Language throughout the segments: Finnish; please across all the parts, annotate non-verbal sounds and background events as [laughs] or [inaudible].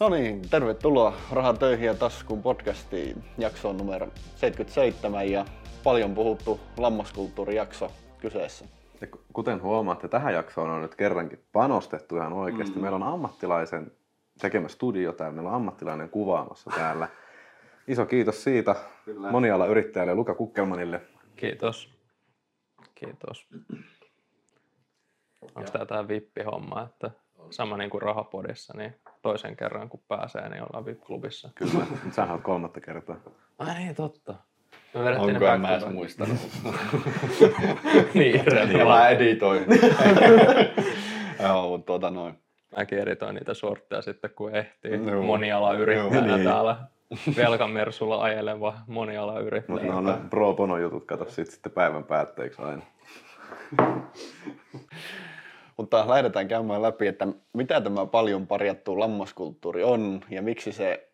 No niin, tervetuloa Raha töihin ja taskuun podcastiin jaksoon numero 77 ja paljon puhuttu lammaskulttuurijakso kyseessä. Ja kuten huomaatte, tähän jaksoon on nyt kerrankin panostettu ihan oikeasti. Mm. Meillä on ammattilaisen tekemä studio täällä, meillä on ammattilainen kuvaamassa täällä. Iso kiitos siitä Kyllä. moniala yrittäjälle Luka Kukkelmanille. Kiitos. Kiitos. Onko tämä tämä vippihomma, että sama niin kuin rahapodissa, niin toisen kerran kun pääsee, niin ollaan VIP-klubissa. Kyllä, sähän on kolmatta kertaa. Ai niin, totta. Me Onko en mä edes muistanut. [laughs] niin, ja mä editoin. [laughs] Joo, mutta tuota noin. Mäkin editoin niitä sortteja sitten, kun ehtii. No. Moniala yrittäjänä niin. täällä. Velkamersulla ajeleva moniala yrittäjä. Mutta ne on ne pro bono jutut, kato sit sitten päivän päätteeksi aina. [laughs] Mutta lähdetään käymään läpi, että mitä tämä paljon parjattu lammaskulttuuri on ja miksi se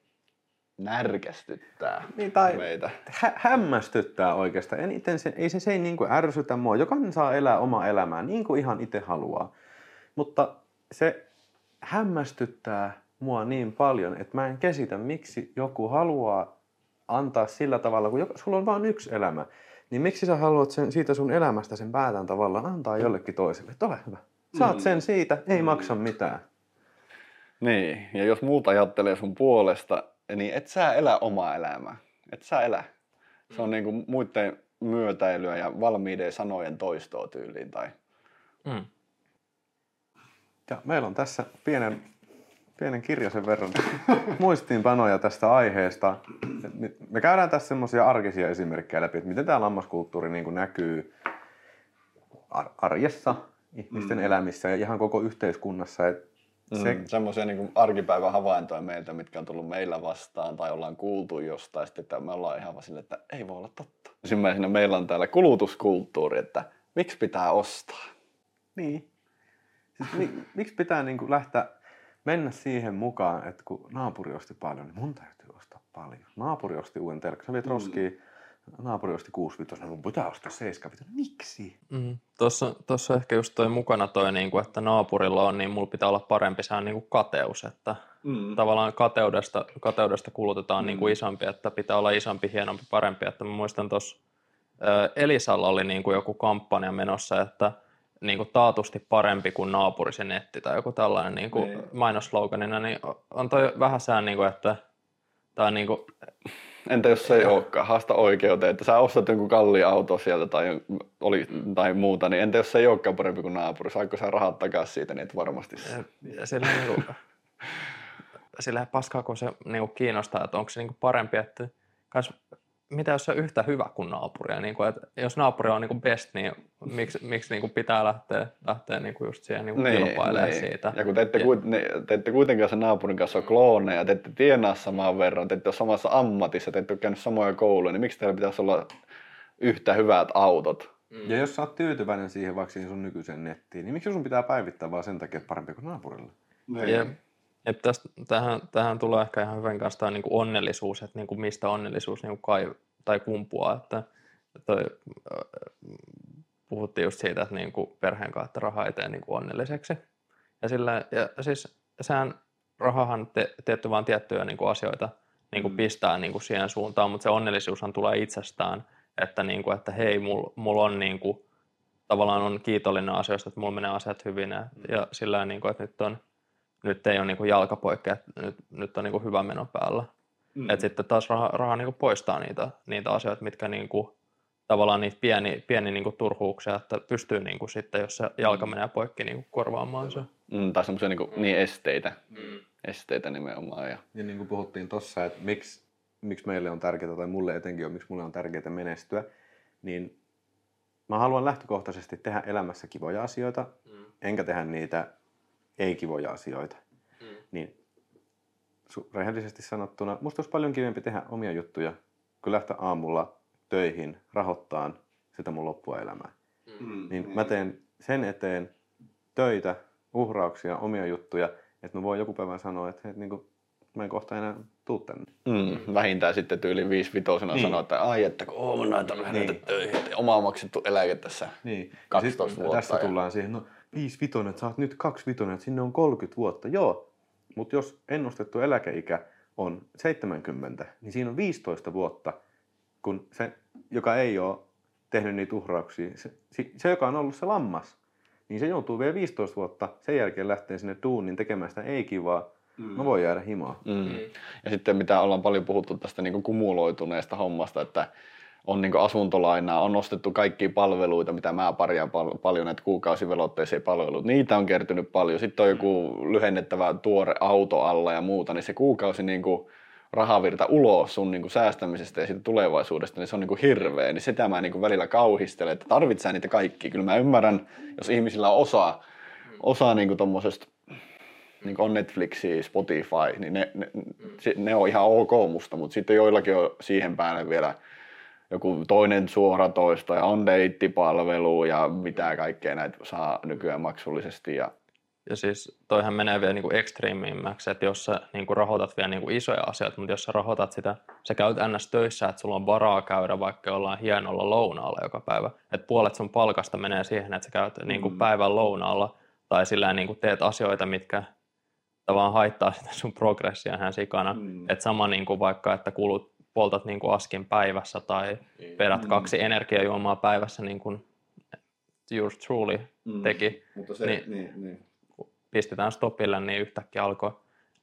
närkästyttää niin, tai meitä. Hä- hämmästyttää oikeastaan. Eniten se, ei se, se ei niin kuin ärsytä mua. Jokainen saa elää oma elämää niin kuin ihan itse haluaa. Mutta se hämmästyttää mua niin paljon, että mä en käsitä, miksi joku haluaa antaa sillä tavalla, kun sulla on vain yksi elämä. Niin miksi sä haluat sen, siitä sun elämästä sen päätän tavallaan antaa jollekin toiselle? Että ole hyvä. Saat sen siitä, ei maksa mitään. Niin, ja jos muut ajattelee sun puolesta, niin et sä elä omaa elämää. Et sä elä. Se on mm. niinku muiden myötäilyä ja valmiiden sanojen toistoa tyyliin. Tai... Mm. Ja meillä on tässä pienen, pienen kirjasen verran muistiinpanoja tästä aiheesta. Me käydään tässä semmoisia arkisia esimerkkejä läpi, että miten tämä lammaskulttuuri niin näkyy arjessa, ihmisten mm. elämissä ja ihan koko yhteiskunnassa. Et se... Mm, semmoisia niin arkipäivän havaintoja meiltä, mitkä on tullut meillä vastaan tai ollaan kuultu jostain, sitten, että me ollaan ihan vaan sille, että ei voi olla totta. Ensimmäisenä meillä on täällä kulutuskulttuuri, että miksi pitää ostaa? Niin. Siis, mi, [laughs] miksi pitää niin kuin lähteä mennä siihen mukaan, että kun naapuri osti paljon, niin mun täytyy ostaa paljon. Naapuri osti uuden telkkarin, sä viet mm. roskiin naapuri osti 65, mun pitää ostaa 75. Miksi? Mm. Tuossa, tuossa ehkä just toi mukana toi, niin kuin, että naapurilla on, niin mulla pitää olla parempi, sehän niin kuin kateus, että mm. tavallaan kateudesta, kateudesta kulutetaan mm. niin kuin isompi, että pitää olla isompi, hienompi, parempi, että mä muistan tuossa Elisalla oli niin kuin joku kampanja menossa, että niin kuin taatusti parempi kuin naapurisen netti tai joku tällainen niin kuin mainosloganina, niin on toi vähän sään, niin kuin, että tämä on niin kuin, Entä jos se ei olekaan, haasta oikeuteen, että sä ostat jonkun kalliin auto sieltä tai, oli, tai muuta, niin entä jos se ei olekaan parempi kuin naapuri, saako sä rahat takaisin siitä, niin et varmasti ja sillä, niin kuin, sillä paskaa, kun se niin kuin [laughs] kiinnostaa, että onko se niin kuin parempi, että kans mitä jos se on yhtä hyvä kuin naapuri? Niin kuin, että jos naapuri on niin kuin best, niin miksi, miksi niin kuin pitää lähteä, lähteä niin kuin just siihen niin kuin niin, kilpailemaan niin. siitä? Ja kun te ette, ja, te ette kuitenkaan sen naapurin kanssa ole klooneja, te ette tienaa samaan verran, te ette ole samassa ammatissa, te ette ole käynyt samoja kouluja, niin miksi teillä pitäisi olla yhtä hyvät autot? Mm. Ja jos sä oot tyytyväinen siihen vaikka siihen sun nykyisen nettiin, niin miksi sun pitää päivittää vaan sen takia, että parempi kuin naapurilla? Niin. Tästä, tähän, tähän tulee ehkä ihan hyvän kanssa tämä niin kuin onnellisuus, että niin kuin mistä onnellisuus niin kuin kai, tai kumpuaa. Että, että puhuttiin just siitä, että niin kuin perheen kautta raha ei tee niin kuin onnelliseksi. Ja, sillä, ja siis sehän rahahan te, teette vain tiettyjä niin kuin asioita niin kuin mm. pistää niin kuin siihen suuntaan, mutta se onnellisuushan tulee itsestään, että, niin kuin, että hei, mulla mul on niin kuin, tavallaan on kiitollinen asioista, että mulla menee asiat hyvin ja, mm. ja sillä niin kuin, että nyt on nyt ei ole niin jalkapoikkeja, nyt, nyt on niin kuin hyvä meno päällä. Mm. Et sitten taas raha, raha niin kuin poistaa niitä, niitä asioita, mitkä niin kuin, tavallaan niitä pieni, pieni niin kuin turhuuksia, että pystyy niin kuin sitten, jos se jalka menee poikki, niin kuin korvaamaan se. Mm, tai semmoisia niin, kuin, niin esteitä, mm. esteitä nimenomaan. Ja, ja niin kuin puhuttiin tuossa, että miksi, miksi meille on tärkeää, tai mulle etenkin on, miksi mulle on tärkeää menestyä, niin mä haluan lähtökohtaisesti tehdä elämässä kivoja asioita, mm. enkä tehdä niitä ei-kivoja asioita. Mm. Niin rehellisesti sanottuna, musta olisi paljon kivempi tehdä omia juttuja, kuin lähteä aamulla töihin rahoittaa sitä mun loppua elämää. Mm. mm. Niin mä teen sen eteen töitä, uhrauksia, omia juttuja, että mä voin joku päivä sanoa, että, että niin kuin, mä en kohta enää tuu tänne. Mm, vähintään sitten tyyli viisi vitosena niin. sanoa, että ai että kun oon näitä niin. töihin, että omaa maksettu eläke tässä niin. 12 vuotta. Tässä ja... tullaan siihen, no viisi vitonen, että sä oot nyt kaksi vitonen, että sinne on 30 vuotta. Joo, Mutta jos ennustettu eläkeikä on 70, niin siinä on 15 vuotta, kun se, joka ei ole tehnyt niitä uhrauksia, se, se joka on ollut se lammas, niin se joutuu vielä 15 vuotta sen jälkeen lähteä sinne duunin tekemään sitä ei-kivaa. Mm. Mä voin jäädä himaan. Mm. Mm. Ja sitten mitä ollaan paljon puhuttu tästä niin kuin kumuloituneesta hommasta, että on niin asuntolainaa, on ostettu kaikkia palveluita, mitä mä parjaan pal- paljon, näitä kuukausivelotteisia palveluita. Niitä on kertynyt paljon. Sitten on joku lyhennettävä tuore auto alla ja muuta, niin se kuukausi niin kuin rahavirta ulos sun niin kuin säästämisestä ja siitä tulevaisuudesta, niin se on niin kuin hirveä. Niin sitä mä niin kuin välillä kauhistelen, että tarvitsee niitä kaikki. Kyllä mä ymmärrän, jos ihmisillä on osa, osa niin kuin tommosesta niin kuin on Netflixi, Spotify, niin ne, ne, ne on ihan ok musta, mutta sitten joillakin on siihen päälle vielä joku toinen suoratoisto ja on deittipalvelu ja mitä kaikkea näitä saa nykyään maksullisesti. Ja, ja siis toihan menee vielä niin ekstriimimmäksi, että jos sä niin kuin rahoitat vielä niin kuin isoja asioita, mutta jos sä rahoitat sitä, sä käyt ns. töissä, että sulla on varaa käydä vaikka jollain hienolla lounaalla joka päivä. Että puolet sun palkasta menee siihen, että sä käyt niin kuin mm. päivän lounaalla tai sillä niin kuin teet asioita, mitkä tavallaan haittaa [laughs] sitä sun progressia ihan sikana. Mm. Että sama niin kuin vaikka, että kulut poltat niin kuin askin päivässä tai niin. vedät mm. kaksi energiajuomaa päivässä niin kuin yours truly mm. teki, Mutta se, niin, niin, niin. pistetään stopille, niin yhtäkkiä alkoi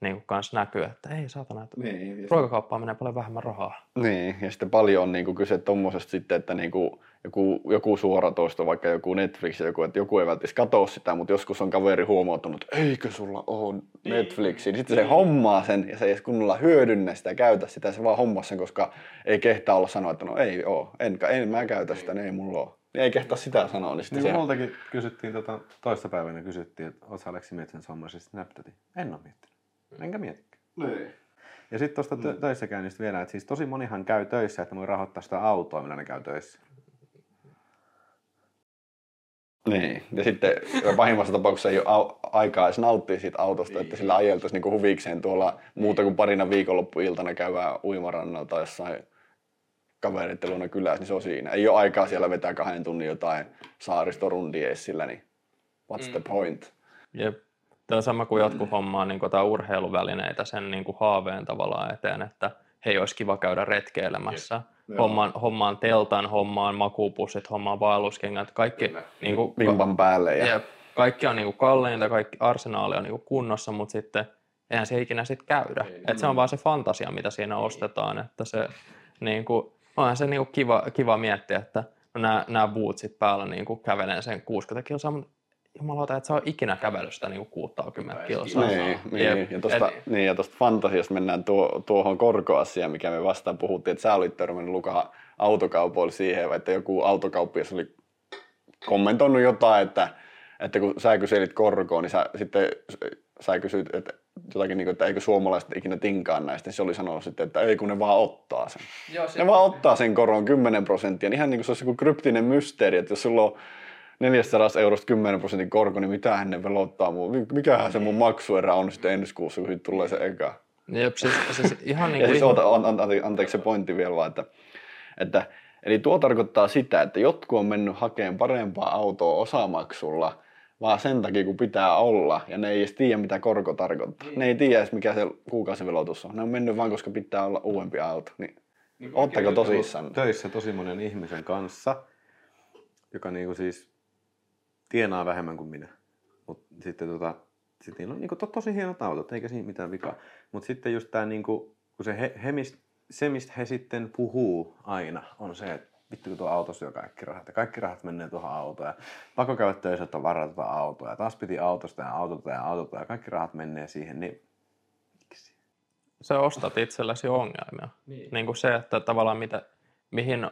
niin kuin kans näkyy, että ei saatana, että niin, ruokakauppaan menee paljon vähemmän rahaa. Niin, ja sitten paljon on niin kuin kyse tuommoisesta sitten, että niin kuin joku, joku suoratoisto, vaikka joku Netflix, joku, että joku ei välttämättä katsoa sitä, mutta joskus on kaveri huomautunut, että eikö sulla ole Netflixi, niin sitten se hommaa sen ja se ei edes kunnolla hyödynnä sitä, käytä sitä, se vaan hommaa sen, koska ei kehtaa olla sanoa, että no ei oo, en, en mä käytä sitä, niin ei mulla ole. Niin ei kehtaa sitä sanoa. Niin, niin se... multakin kysyttiin, tota, toista päivänä kysyttiin, että oot Aleksi miettinyt sommaisesti Snapchatin? En ole miettinyt. Enkä miettikään. Niin. Ja sitten tuosta mm. töissäkäynnistä vielä, että siis tosi monihan käy töissä, että voi rahoittaa sitä autoa, millä ne käy töissä. Niin, ja sitten pahimmassa tapauksessa ei ole aikaa edes nauttia siitä autosta, niin. että sillä ajeltaisi niinku huvikseen tuolla muuta kuin parina viikonloppuiltana käyvää uimarannalla tai jossain kavereiden luona kylässä, niin se on siinä. Ei ole aikaa siellä vetää kahden tunnin jotain saaristorundia sillä, niin what's mm. the point? Jep. Tämä on sama kuin jotkut hommaa niin kuin urheiluvälineitä sen niin kuin haaveen tavallaan eteen, että hei, olisi kiva käydä retkeilemässä. Hommaan, hommaan teltan, hommaan makuupussit, hommaan vaelluskengät, kaikki. Niin kuin, Vimpan päälle. Ja... ja kaikki on niin kuin kalleinta, kaikki arsenaali on niin kuin kunnossa, mutta sitten eihän se ikinä sitten käydä. Ei, Et se on vaan se fantasia, mitä siinä ei. ostetaan. Että se, niin kuin, onhan se niin kuin kiva, kiva miettiä, että no nämä, nämä bootsit päällä niin kuin kävelen sen 60 kilsaa, mutta jumalauta, että se on ikinä kävellyt sitä niin 60 kilsaa. Niin, niin, ja tuosta, niin, ja tuosta fantasiasta mennään tuo, tuohon korkoasiaan, mikä me vastaan puhuttiin, että sä olit törmännyt Luka autokaupoilla siihen, että joku autokauppias oli kommentoinut jotain, että, että kun sä kyselit korkoa, niin sä sitten sä kysyit, että jotakin, niin kuin, että eikö suomalaiset ikinä tinkaan näistä, niin se oli sanonut sitten, että ei kun ne vaan ottaa sen. Joo, se ne vaan ottaa sen koron 10 prosenttia, niin ihan niin kuin se olisi joku kryptinen mysteeri, että jos sulla on 400 eurosta 10 prosentin korko, niin mitä ne velottaa muu? Mikähän se mun maksuerä on sitten ensi kuussa, kun tulee se eka? Jep, siis, siis ihan niin [laughs] kuin... ja siis oota, an, an, anteeksi se pointti vielä vaan, että, että Eli tuo tarkoittaa sitä, että jotkut on mennyt hakemaan parempaa autoa osamaksulla, vaan sen takia, kun pitää olla, ja ne ei edes tiedä, mitä korko tarkoittaa. Niin. Ne ei tiedä edes, mikä se kuukausivelotus on. Ne on mennyt vain, koska pitää olla uudempi auto. Niin, niin Ootteko tosissaan? Töissä tosi monen ihmisen kanssa, joka niinku siis tienaa vähemmän kuin minä. Mutta sitten tota, sit niillä on niinku to, tosi hienot autot, eikä siinä mitään vikaa. Mutta sitten just tämä, niinku, kun se, he, he mist, se, mistä he sitten puhuu aina, on se, että vittu kun tuo auto syö kaikki rahat ja kaikki rahat menee tuohon autoon ja pakko käydä töissä, että varata tuota autoa ja taas piti autosta ja autota ja autota ja kaikki rahat menee siihen, niin miksi? Se ostat itsellesi ongelmia. Niin. niin kuin se, että tavallaan mitä, mihin,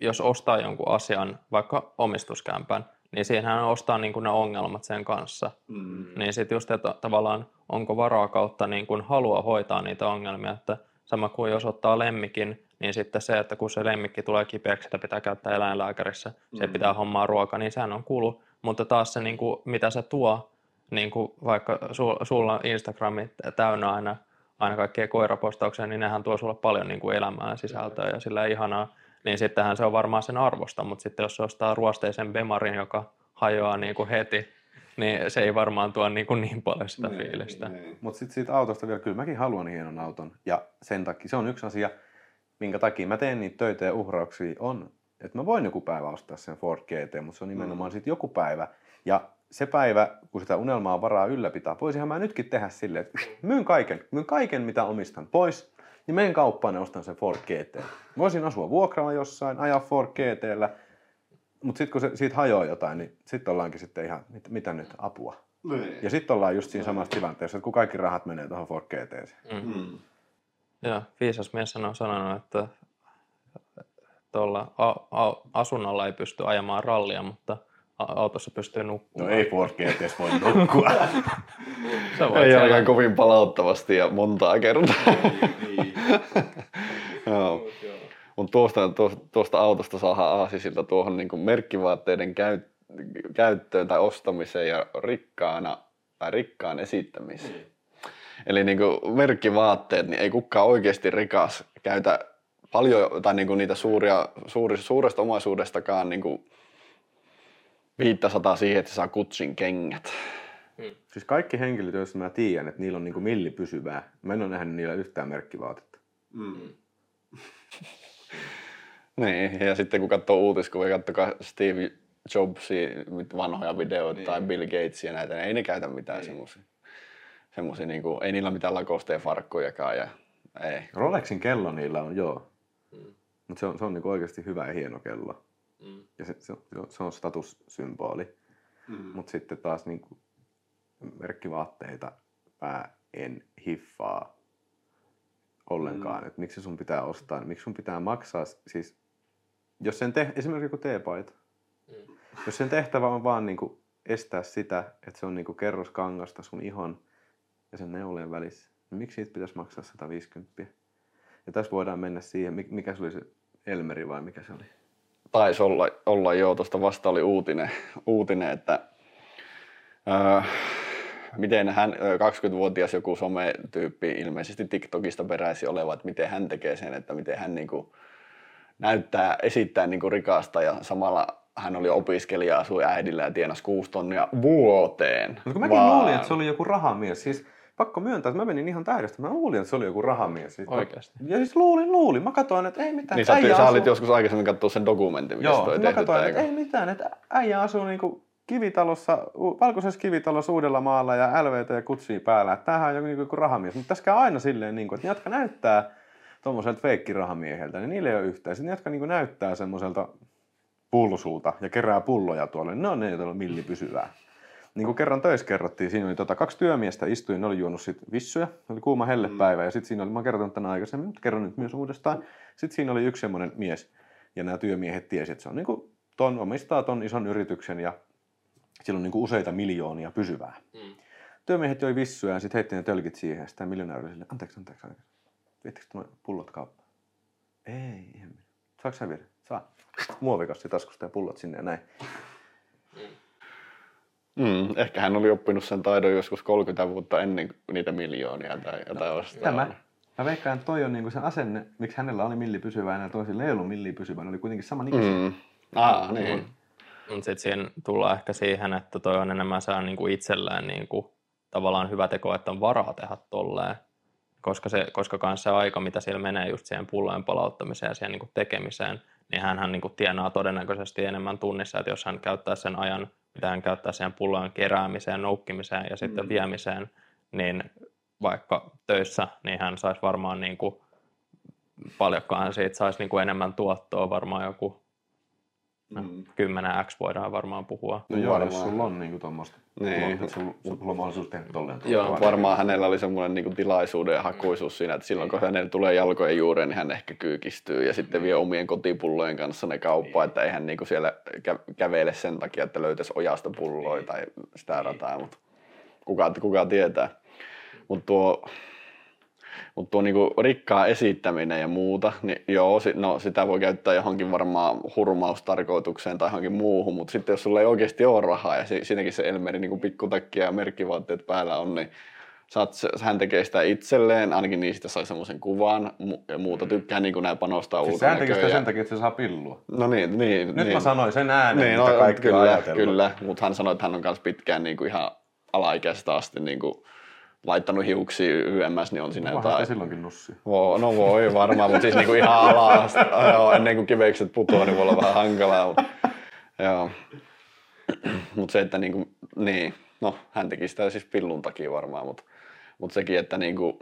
jos ostaa jonkun asian, vaikka omistuskämpän, niin siihenhän ostaa niin kuin ne ongelmat sen kanssa. Mm. Niin sitten just, että tavallaan onko varaa kautta niin kuin halua hoitaa niitä ongelmia, että sama kuin jos ottaa lemmikin, niin sitten se, että kun se lemmikki tulee kipeäksi, sitä pitää käyttää eläinlääkärissä, mm. se pitää hommaa ruoka, niin sehän on kulu. Mutta taas se, niin kuin, mitä se tuo, niin kuin vaikka su, sulla Instagrami täynnä aina, aina kaikkia koirapostauksia, niin nehän tuo sulle paljon niin kuin elämää sisältöä ja sillä ihanaa niin sittenhän se on varmaan sen arvosta, mutta sitten jos se ostaa ruosteisen bemarin, joka hajoaa niin kuin heti, niin se ei varmaan tuo niin, kuin niin paljon sitä Niin, fiilistä. niin. Mutta sitten siitä autosta vielä, kyllä mäkin haluan hienon auton. Ja sen takia, se on yksi asia, minkä takia mä teen niitä töitä ja uhrauksia, on, että mä voin joku päivä ostaa sen Ford GT, mutta se on nimenomaan sitten joku päivä. Ja se päivä, kun sitä unelmaa varaa ylläpitää, voisinhan mä nytkin tehdä silleen, että myyn kaiken, myyn kaiken mitä omistan pois, niin menen kauppaan ja ostan sen Ford GT. Voisin asua vuokralla jossain, ajaa Ford GTllä, mutta sitten kun se, siitä hajoaa jotain, niin sitten ollaankin sitten ihan, mit, mitä nyt, apua. Niin. Ja sitten ollaan just siinä samassa tilanteessa, että kun kaikki rahat menee tuohon Ford GT. Mm. Joo, viisas mies on sanonut, että tuolla a- a- asunnolla ei pysty ajamaan rallia, mutta autossa pystyy nukkumaan. No ei Ford GT voi nukkua. [laughs] Sä voit Ei ainakaan kovin palauttavasti ja montaa kertaa. [laughs] Joo. Mutta tuosta, tuosta, tuosta autosta saadaan aasisilta tuohon niin kuin merkkivaatteiden käy, käyttöön tai ostamiseen ja rikkaana tai rikkaan esittämiseen. Eli niin kuin merkkivaatteet, niin ei kukaan oikeasti rikas käytä paljon tai niin kuin niitä suuria, suuri, suuresta omaisuudestakaan niin kuin 500 siihen, että se saa kutsin kengät. siis kaikki henkilöt, joista mä tiedän, että niillä on niinku milli pysyvää. Mä en ole nähnyt niillä yhtään merkkivaatetta. [laughs] Niin, ja sitten kun katsoo uutiskuvia, katsokaa Steve Jobsia vanhoja videoita niin. tai Bill Gatesia näitä, niin ei ne käytä mitään niin. semmoisia. Semmosia, niin kuin, ei niillä mitään lakosteen farkkujakaan ja ei. Rolexin kello niillä on, joo. Mutta se on, se on niinku oikeasti hyvä ja hieno kello. Ja se, se, on, se on statussymboli. Mutta sitten taas niinku merkkivaatteita mä en hiffaa ollenkaan. Mm. Että miksi sun pitää ostaa, miksi sun pitää maksaa. Siis, jos sen te, esimerkiksi joku teepaita. Mm. Jos sen tehtävä on vaan niinku estää sitä, että se on niinku kerros kangasta sun ihon ja sen neuleen välissä, niin miksi siitä pitäisi maksaa 150? Ja tässä voidaan mennä siihen, mi- mikä se oli se Elmeri vai mikä se oli? Taisi olla, olla joo, tuosta vasta oli uutinen, uutinen että öö, miten hän, öö, 20-vuotias joku sometyyppi, ilmeisesti TikTokista peräisin oleva, että miten hän tekee sen, että miten hän niinku näyttää, esittää niinku rikasta ja samalla hän oli opiskelija, asui äidillä ja tienasi kuusi tonnia vuoteen. Mutta kun mäkin luulin, että se oli joku rahamies. Siis pakko myöntää, että mä menin ihan täydestä. Mä luulin, että se oli joku rahamies. Siis, Oikeasti? Ja siis luulin, luulin. Mä katsoin, että ei mitään. Niin sä, sä olit joskus aikaisemmin katsoa sen dokumentin, mikä Joo, toi mä tehty. katsoin, että ei mitään, että äijä asuu niinku kivitalossa, valkoisessa kivitalossa Uudellamaalla ja LVT ja kutsii päällä. Että tämähän on joku, niinku joku rahamies. Mutta tässä käy aina silleen, niinku, että ne, jotka näyttää tuommoiselta feikkirahamieheltä, niin niillä ei ole yhtään. Sitten ne, jotka niinku näyttää semmoiselta pulsulta ja kerää pulloja tuolle, ne on ne, joilla on milli pysyvää. Niin kuin kerran töissä kerrottiin, siinä oli tota, kaksi työmiestä istui, ne oli juonut sit vissyjä, oli kuuma hellepäivä ja sitten siinä oli, mä oon kertonut tänä aikaisemmin, mutta kerron nyt myös uudestaan. Sitten siinä oli yksi semmoinen mies ja nämä työmiehet tiesi, että se on niin kuin ton, omistaa ton ison yrityksen ja sillä on niin kuin useita miljoonia pysyvää. Mm. Työmiehet joi vissyä ja sitten heitti ne tölkit siihen ja sitten miljonääri oli silleen, anteeksi, anteeksi, anteeksi. Viettikö nuo pullot kauppaan? Ei, ihan Saatko sä viedä? Saa. Muovikassi taskusta ja pullot sinne ja näin. Mm, ehkä hän oli oppinut sen taidon joskus 30 vuotta ennen niitä miljoonia tai jotain vastaavaa. Tämä. Mä veikkaan, että toi on niinku se asenne, miksi hänellä oli milli pysyvää ja näillä toisilla ei ollut milli pysyvää. Ne oli kuitenkin sama ikäisiä. Mm. Ah, niin. Mutta sitten siinä tullaan ehkä siihen, että toi on enemmän saa niinku itselleen niinku, tavallaan hyvä teko, että on varaa tehdä tolleen. Koska, se, koska kans se aika, mitä siellä menee just siihen pullojen palauttamiseen ja siihen niinku tekemiseen, niin hän niinku tienaa todennäköisesti enemmän tunnissa, että jos hän käyttää sen ajan, mitä hän käyttää siihen pullojen keräämiseen, noukkimiseen ja sitten mm. viemiseen, niin vaikka töissä, niin hän saisi varmaan niinku, paljonkaan siitä saisi niinku enemmän tuottoa, varmaan joku Mm. 10x voidaan varmaan puhua. No joo, jos Varmaan. sulla on niinku tommoista, Niin. niin. että sulla, sulla on mahdollisuus tehdä tolleen. Joo, varmaan hänellä oli semmoinen niin tilaisuuden ja hakuisuus siinä, että silloin kun hänelle tulee jalkojen juureen, niin hän ehkä kyykistyy ja sitten vie omien kotipullojen kanssa ne kauppaan, että eihän niin siellä kä- kävele sen takia, että löytäisi ojasta pulloja tai sitä rataa, mutta kuka, kuka tietää. Mutta tuo, mut tuo niinku rikkaan esittäminen ja muuta, niin joo, no, sitä voi käyttää johonkin varmaan hurmaustarkoitukseen tai johonkin muuhun, mutta sitten jos sulla ei oikeasti ole rahaa ja si- siinäkin se Elmeri niinku pikkutakkia ja merkkivaatteet päällä on, niin saat, hän tekee sitä itselleen, ainakin niistä sai semmoisen kuvan, ja muuta tykkää niin kuin näin panostaa Siis sehän tekee sitä ulkonäköön. sen takia, että se saa pillua. No niin, niin. Nyt niin. mä sanoin sen ääneen, niin, mitä no, kaikki on kyllä, ajatellut. kyllä, mutta hän sanoi, että hän on myös pitkään niin kuin ihan alaikäisestä asti niin kuin laittanut hiuksia YMS, niin on siinä Onhan sitä jotain. silloinkin nussi. Vo, no voi varmaan, mutta siis niinku ihan alas, joo, ennen kuin kivekset putoaa, niin voi olla vähän hankalaa. Mutta, joo. Mut se, että niinku, niin, no hän teki sitä siis pillun takia varmaan, mutta mut sekin, että niinku,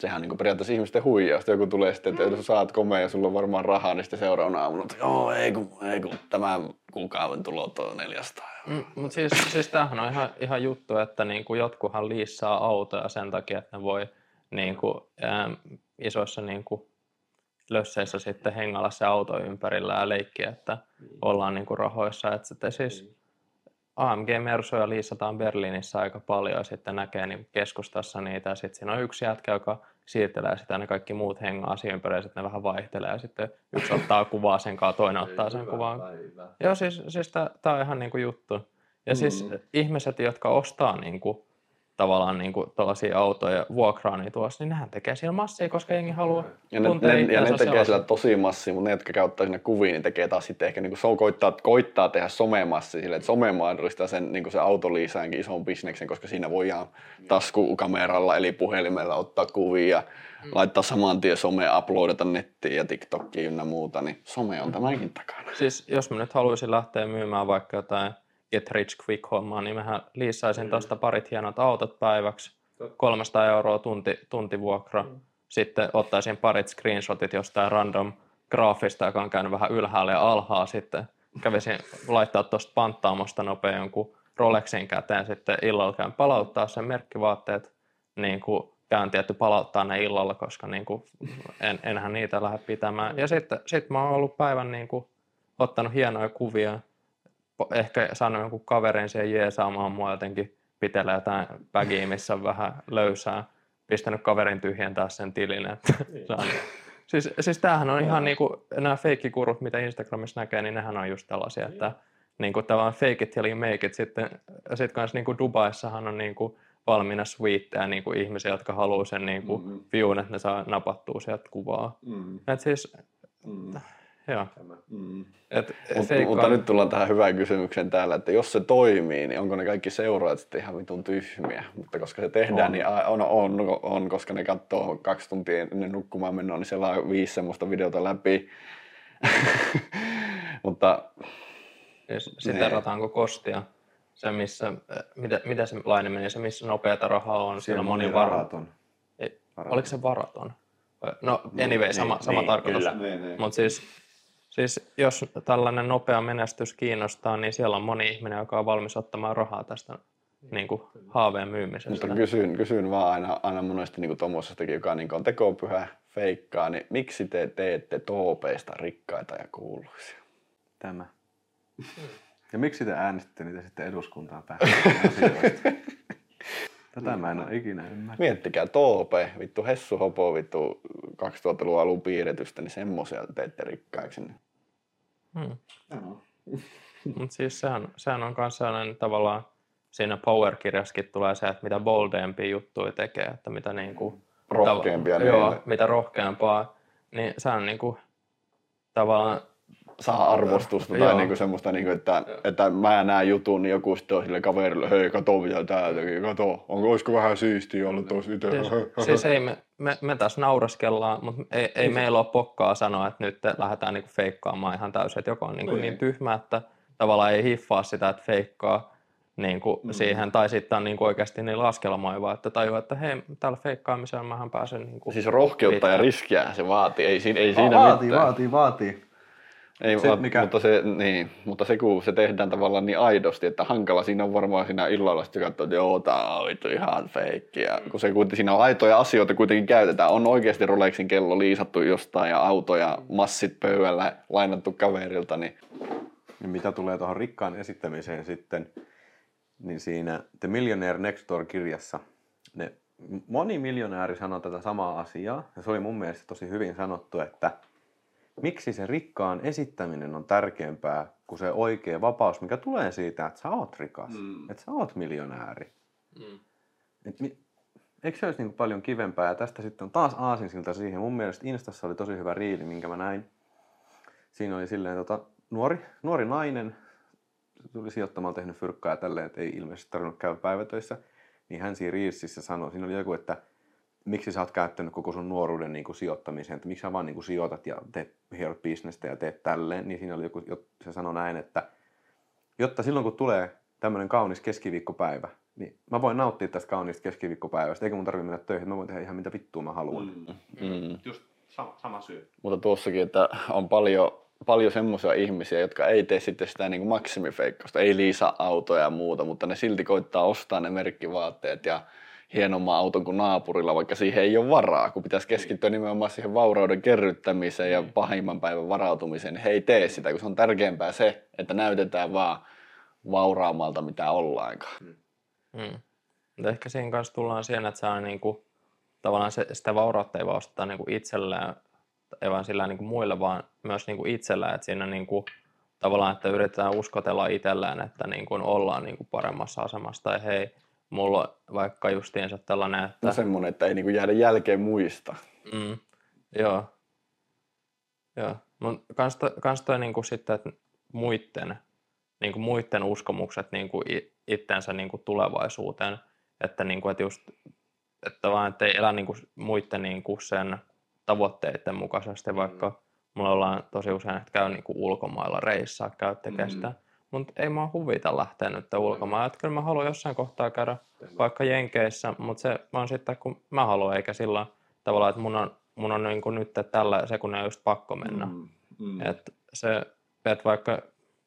sehän on niinku periaatteessa ihmisten huijausta. Joku tulee sitten, että jos saat komea ja sulla on varmaan rahaa, niin sitten seuraavana aamuna, että joo, ei kun, ei kun tämä kuukauden tulot on 400 euroa. Mm, Mutta siis, siis tämähän on ihan, ihan juttu, että niinku jotkuhan liissaa autoja sen takia, että ne voi niinku, ää, isoissa niinku, lösseissä sitten hengalla se auto ympärillä ja leikkiä, että ollaan niinku rahoissa. Et sitten siis AMG Mersuja liisataan Berliinissä aika paljon ja sitten näkee niinku keskustassa niitä ja sitten siinä on yksi jätkä, joka siirtelee sitä ja ne kaikki muut hengaa siinä ympärillä ja sitten ne vähän vaihtelee ja sitten yksi ottaa kuvaa sen kanssa, toinen ottaa sen kuvaan. Joo, siis, siis tämä on ihan niinku juttu. Ja mm. siis ihmiset, jotka ostaa niinku, tavallaan niinku tuollaisia autoja, vuokraa niitä tuossa, niin nehän tekee siellä massia, koska jengi haluaa Ja ne, ne, ja ne tekee sillä tosi massia, mutta ne, jotka käyttää sinne kuviin, niin tekee taas sitten ehkä, niin kuin, koittaa, koittaa tehdä somemassi sille, että some mahdollistaa sen, niin kuin se autoliisaankin ison bisneksen, koska siinä voi ihan taskukameralla eli puhelimella ottaa kuvia, mm. laittaa saman tien some, uploadata nettiin ja TikTokiin ynnä muuta, niin some on tämänkin takana. Siis jos mä nyt haluaisin lähteä myymään vaikka jotain Get Rich Quick hommaa, niin mähän liissaisin tuosta parit hienot autot päiväksi, 300 euroa tunti, tuntivuokra. Sitten ottaisin parit screenshotit jostain random graafista, joka on käynyt vähän ylhäällä ja alhaa sitten. Kävisin laittaa tuosta panttaamosta nopea jonkun Rolexin käteen sitten illalla käyn palauttaa sen merkkivaatteet, niin kuin käyn tietty palauttaa ne illalla, koska niin kuin en, enhän niitä lähde pitämään. Ja sitten sit mä oon ollut päivän niin kuin ottanut hienoja kuvia, ehkä saanut jonkun kaverin siihen jeesaamaan mua jotenkin pitellä jotain bagia, missä on vähän löysää, pistänyt kaverin tyhjentää sen tilin, että saan. Siis, siis tämähän on ihan niinku, nämä feikkikurut, mitä Instagramissa näkee, niin nehän on just tällaisia, että niinku tavallaan fake it till you make it. Sitten sit kans niinku Dubaissahan on niinku valmiina suiteja niinku ihmisiä, jotka haluaa sen niinku Mm. viewn, että ne saa napattua sieltä kuvaa. Mm. Et siis, Mm. Joo. Mm. Et Mutta, feikkaa- mutta nyt tullaan tähän hyvään kysymykseen täällä, että jos se toimii, niin onko ne kaikki seuraajat sitten ihan vitun tyhmiä? Mutta koska se tehdään, On. niin a- on, on, on, koska ne katsoo kaksi tuntia ennen nukkumaan menoa, niin siellä on viisi semmoista videota läpi. [laughs] Mutta Siis siterataanko Kostia? Se, missä, äh, mitä, mitä se laine meni, se missä nopeata rahaa on, siellä moni varo. varaton. Oliko se varaton? No anyway, sama, niin, sama niin, tarkoitus. kyllä. Niin, niin. Mutta siis, siis jos tällainen nopea menestys kiinnostaa, niin siellä on moni ihminen, joka on valmis ottamaan rahaa tästä niin kuin haaveen myymisestä. Mutta kysyn, kysyn vaan aina, aina monesti niin tuommoisestakin, joka niin on tekopyhä, feikkaa, niin miksi te teette toopeista rikkaita ja kuuluisia? Tämä. Ja miksi te äänestitte niitä sitten eduskuntaan [laughs] asioista? Tätä mä en ole ikinä ymmärtänyt. Miettikää Toope, vittu Hessu Hopo, vittu 2000-luvun alun piirretystä, niin semmoisia teette rikkaiksi. Hmm. [laughs] Mutta siis sehän, sehän on myös sellainen tavallaan, siinä Power-kirjassakin tulee se, että mitä boldempia juttuja tekee, että mitä niinku, Rohkeampia tava- joo, mitä rohkeampaa, niin se on niinku, tavallaan, Saa arvostusta tai niinku semmoista, niinku, että, että mä näen jutun, niin joku sitten on sille kaverille, hei kato mitä tää teki, kato, onko, olisiko vähän siistiä ollut tuossa itse. siis, siis ei me, me, me tässä nauraskellaan, mutta ei, ei meillä ole pokkaa sanoa, että nyt lähdetään niinku feikkaamaan ihan täysin, että joku on niinku Niin. niin tyhmä, että tavallaan ei hiffaa sitä, että feikkaa niinku Mm. siihen, tai sitten on niinku oikeasti niin laskelmoiva, että tajuu, että hei, tällä feikkaamisella mähän pääsen niinku Siis rohkeutta ja Pitää. riskiä se vaatii, ei, siinä- ei siinä vaatii, mitään. vaatii, vaatii. Ei, Se, mikä- mutta, se, niin, mutta se kun se tehdään tavallaan niin aidosti, että hankala siinä on varmaan siinä illalla sitten katsoa, että joo, tää on vittu ihan feikki. Ja kun se kuitenkin siinä on aitoja asioita kuitenkin käytetään. On oikeasti Rolexin kello liisattu jostain ja auto ja massit pöydällä lainattu kaverilta, niin Ja mitä tulee tuohon rikkaan esittämiseen sitten, niin siinä The Millionaire Next Door-kirjassa ne, moni miljonääri sanoi tätä samaa asiaa, ja se oli mun mielestä tosi hyvin sanottu, että miksi se rikkaan esittäminen on tärkeämpää kuin se oikea vapaus, mikä tulee siitä, että sä oot rikas, mm. että sä oot miljonääri. Mm. Et mi, eikö se olisi niin paljon kivempää? Ja tästä sitten on taas aasinsilta siihen. Mun mielestä Instassa oli tosi hyvä riili, minkä mä näin. Siinä oli silleen tota, nuori, nuori nainen, tuli sijoittamaan tehnyt fyrkkaa tälleen, että ei ilmeisesti tarvinnut käydä päivätöissä. Niin hän siinä riisissä sanoi, siinä oli joku, että miksi sä oot käyttänyt koko sun nuoruuden niin kuin sijoittamiseen, että miksi sä vaan niin kuin sijoitat ja teet hierot bisnestä ja teet tälleen, niin siinä oli joku, se sanoi näin, että jotta silloin kun tulee tämmöinen kaunis keskiviikkopäivä, niin mä voin nauttia tästä kauniista keskiviikkopäivästä, eikä mun tarvitse mennä töihin, mä voin tehdä ihan mitä vittua mä haluan. Mm. Mm. Just sama, sama syy. Mutta tuossakin, että on paljon, paljon semmoisia ihmisiä, jotka ei tee sitten sitä niin kuin maksimifeikkausta, ei liisa autoja ja muuta, mutta ne silti koittaa ostaa ne merkkivaatteet ja hienomman auton kuin naapurilla, vaikka siihen ei ole varaa, kun pitäisi keskittyä nimenomaan siihen vaurauden kerryttämiseen ja pahimman päivän varautumiseen, niin he ei tee sitä, kun se on tärkeämpää se, että näytetään vaan vauraammalta mitä ollaankaan. Mm. Mutta ehkä siinä kanssa tullaan siihen, että saa niinku, tavallaan se, sitä vaurautta ei vaan osteta niinku itselleen, ei vaan sillä niinku muille, vaan myös niinku itsellään, että siinä niinku, tavallaan, että yritetään uskotella itselleen, että niinku ollaan niinku paremmassa asemassa, tai hei, mulla on vaikka justiinsa tällainen, että... No semmoinen, että ei niinku jäädä jälkeen muista. Mm, joo. Joo. Mutta kans, to, kans toi niinku sitten, että muitten, niinku muitten uskomukset niinku itsensä niinku tulevaisuuteen, että, niinku, että just, että vaan, että ei elä niinku muitten niinku sen tavoitteiden mukaisesti, vaikka mm. mulla ollaan tosi usein, että käy niinku ulkomailla reissaa, käy tekemään mm. sitä mutta ei mua huvita lähteä nyt ulkomaan. Että kyllä mä haluan jossain kohtaa käydä vaikka Jenkeissä, mutta se vaan sitten kun mä haluan, eikä sillä tavalla, että mun on, mun on niin kuin nyt tällä sekunnilla just pakko mennä. Mm, mm. Et se, että vaikka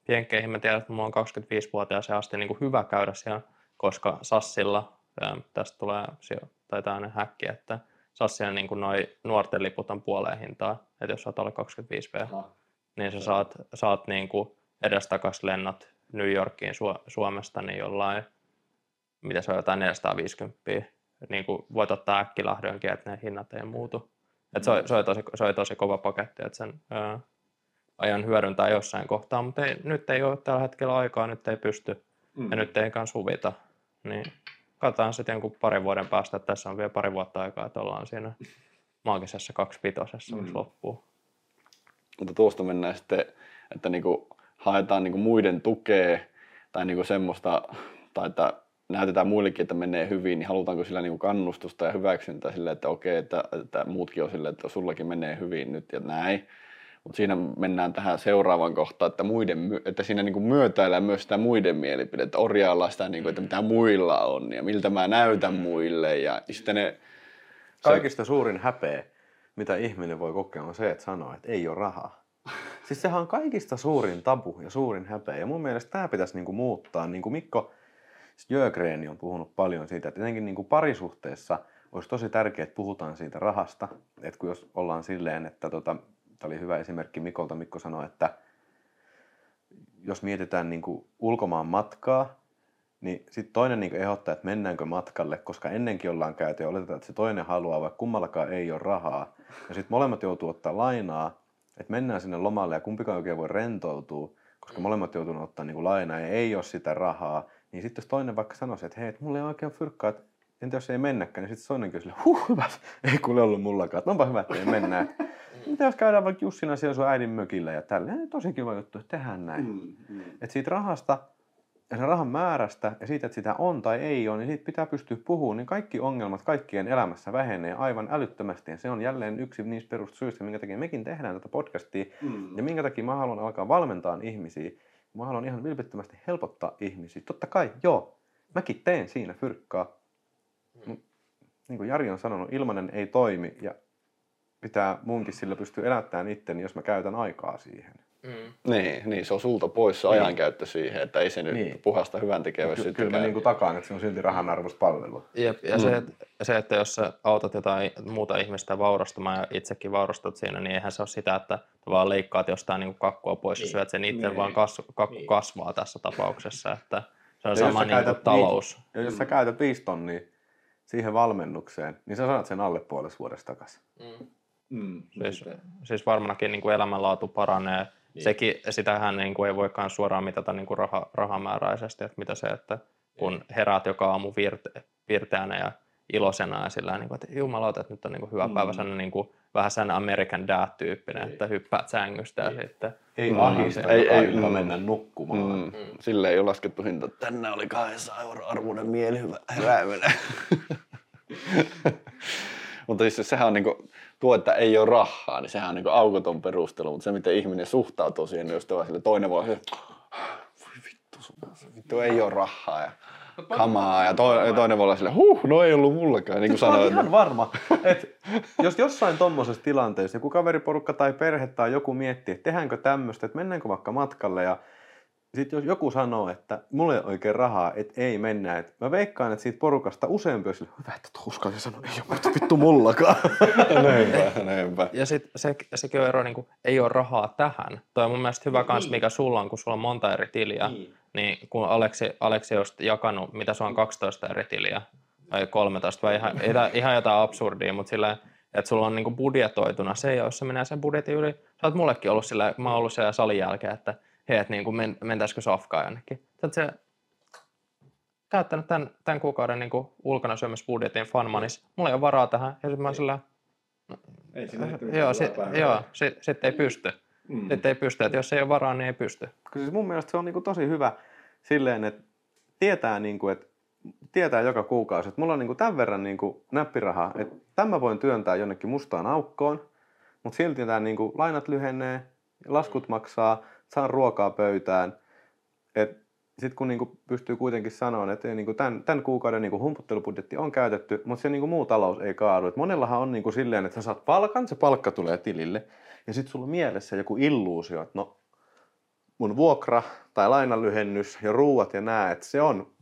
Jenkeihin mä tiedän, että mulla on 25-vuotias asti niin kuin hyvä käydä siellä, koska Sassilla, tästä tulee tai tämmöinen häkki, että Sassilla niin kuin noi nuorten liput on puoleen hintaa, että jos sä oot alle 25 V, niin sä saat, saat niin kuin edestakas lennot New Yorkiin Su- Suomesta, niin jollain, mitä se on jotain 450, niin kuin voit ottaa äkkilahdonkin, että ne hinnat ei muutu. Et se, oli, se, oli tosi, se oli tosi kova paketti, että sen ää, ajan hyödyntää jossain kohtaa, mutta ei, nyt ei ole tällä hetkellä aikaa, nyt ei pysty mm. ja nyt ei kanssa huvita. Niin katsotaan sitten jonkun parin vuoden päästä, että tässä on vielä pari vuotta aikaa, että ollaan siinä maagisessa kaksipitosessa, mm. loppuu. Mutta tuosta mennään sitten, että niinku haetaan niin kuin muiden tukea tai niin kuin semmoista, tai että näytetään muillekin, että menee hyvin, niin halutaanko sillä niin kuin kannustusta ja hyväksyntää sille, että okei, että, että muutkin on sille, että sullakin menee hyvin nyt ja näin. Mutta siinä mennään tähän seuraavaan kohtaan, että, muiden, että siinä niin myötäillään myös sitä muiden mielipidettä, orjaillaan sitä, niin kuin, että mitä muilla on ja miltä mä näytän muille. Ja sitten ne, Kaikista suurin häpeä, mitä ihminen voi kokea, on se, että sanoo, että ei ole rahaa. Siis sehän on kaikista suurin tabu ja suurin häpeä. Ja mun mielestä tämä pitäisi niinku muuttaa. Niin kuin Mikko Jögreeni on puhunut paljon siitä, että jotenkin niinku parisuhteessa olisi tosi tärkeää, että puhutaan siitä rahasta. Että kun jos ollaan silleen, että tota, tämä oli hyvä esimerkki Mikolta, Mikko sanoi, että jos mietitään niinku ulkomaan matkaa, niin sitten toinen niinku ehdottaa, että mennäänkö matkalle, koska ennenkin ollaan käyty ja oletetaan, että se toinen haluaa, vaikka kummallakaan ei ole rahaa. Ja sitten molemmat joutuu ottaa lainaa, että mennään sinne lomalle ja kumpikaan oikein voi rentoutua, koska mm. molemmat joutuneet ottaa niin kuin lainaa ja ei ole sitä rahaa, niin sitten jos toinen vaikka sanoisi, että hei, että mulla ei oikein fyrkkaa, että entä jos ei mennäkään, niin sitten toinenkin on sille, huh, hyvä, [laughs] ei kuule ollut mullakaan, että onpa hyvä, että ei mennä. [laughs] Mitä jos käydään vaikka Jussina siellä sun äidin mökillä ja tälleen, tosi kiva juttu, että tehdään näin. Mm, mm. Että siitä rahasta ja sen rahan määrästä ja siitä, että sitä on tai ei ole, niin siitä pitää pystyä puhumaan, niin kaikki ongelmat kaikkien elämässä vähenee aivan älyttömästi. Ja se on jälleen yksi niistä perussyistä, minkä takia mekin tehdään tätä podcastia mm. ja minkä takia mä haluan alkaa valmentaa ihmisiä. Mä haluan ihan vilpittömästi helpottaa ihmisiä. Totta kai, joo, mäkin teen siinä fyrkkaa. Mm. Niin kuin Jari on sanonut, ilmanen ei toimi ja pitää munkin sillä pystyä elättämään itteni, jos mä käytän aikaa siihen. Mm. Niin, niin, se on sulta pois se niin. ajankäyttö siihen, että ei se nyt niin. puhasta hyvän tekeväisyyttä Ky- Kyllä mä niin kuin takaan, että se on silti rahan arvoista palvelua. Jep, ja mm. se, että, se, että jos sä autat jotain muuta ihmistä vaurastumaan ja itsekin vaurastut siinä, niin eihän se ole sitä, että vaan leikkaat jostain niin kuin kakkua pois niin. ja syöt sen itse, niin. vaan kas, kakku niin. kasvaa tässä tapauksessa. Että se on ja sama niin kuin talous. Ja jos sä käytät viisi tonnia siihen valmennukseen, niin sä saat sen alle puolesta vuodesta takaisin. Mm. Mm, siis, siis varmaankin niin kuin elämänlaatu paranee niin. Sekin, sitähän niin kuin ei voikaan suoraan mitata niin kuin raha, rahamääräisesti, että mitä se, että kun heräät joka aamu virte, pirteänä ja iloisena ja sillä niin kuin, että jumalauta, että nyt on niin kuin hyvä päivä, sellainen niin kuin, vähän sellainen American Dad-tyyppinen, että hyppäät sängystä ja sitten Ei Mm. ahista Ei- ei, mm. mennä nukkumaan. Mm. Sille ei ole laskettu hinta. Tänne oli 200 euroa arvoinen mielihyvä herääminen. [laughs] [laughs] mutta siis sehän on niinku, tuo, että ei ole rahaa, niin sehän on niinku aukoton perustelu. Mutta se, miten ihminen suhtautuu siihen, niin jos sille toinen voi se, voi vittu, sun- vittu ei ole rahaa ja kamaa. Ja to, toinen voi olla sille, huh, no ei ollut mullakaan. Niin kuin oon sanoin, ihan varma, että jos jossain tommosessa tilanteessa joku kaveriporukka tai perhe tai joku miettii, että tehdäänkö tämmöistä, että mennäänkö vaikka matkalle ja sitten jos joku sanoo, että mulla ei ole oikein rahaa, että ei mennä, että mä veikkaan, että siitä porukasta useampi on sille, hyvä, että tuo uskalsi sanoa, ei ole vittu, vittu mullakaan. [laughs] näinpä, näinpä. Ja sitten se, sekin on ero, niin kuin, ei ole rahaa tähän. Toi on mun mielestä hyvä kans, mikä sulla on, kun sulla on monta eri tiliä. Niin, niin kun Aleksi, Aleksi olisi jakanut, mitä se on 12 eri tiliä, tai 13, vai ihan, [laughs] ihan, ihan jotain absurdia, mutta sillä että sulla on niinku budjetoituna se, jos se menee sen budjetin yli, sä oot mullekin ollut sillä, mä oon ollut siellä salin jälkeen, että hei, että niinku men, mentäisikö safkaan jonnekin. Sä käyttänyt tämän, tämän kuukauden niinku ulkona syömisbudjetin Funmanis. Mulla ei ole varaa tähän, ja sitten mä oon sillä, Ei joo, sit, joo sit, sit ei pysty. Mm. Sitten ei pysty, että jos ei ole varaa, niin ei pysty. Koska siis mun mielestä se on niinku tosi hyvä silleen, että tietää, niinku, että tietää joka kuukausi, että mulla on niinku tämän verran niinku näppirahaa, että tämän mä voin työntää jonnekin mustaan aukkoon, mutta silti tämä niinku, lainat lyhenee, laskut maksaa, saan ruokaa pöytään. Sitten kun niinku pystyy kuitenkin sanoa, että niinku tämän, tämän kuukauden niinku humputtelubudjetti on käytetty, mutta se niinku muu talous ei kaadu. Et monellahan on niinku silleen, että sä saat palkan, se palkka tulee tilille, ja sitten sulla on mielessä joku illuusio, että no mun vuokra tai lainanlyhennys ja ruuat ja nää, että se on,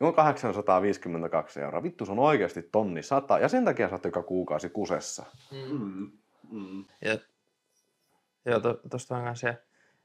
on 852 euroa. Vittu, se on oikeasti tonni sata. Ja sen takia sä oot joka kuukausi kusessa. Mm. Mm. Ja, joo, to, tosta on se,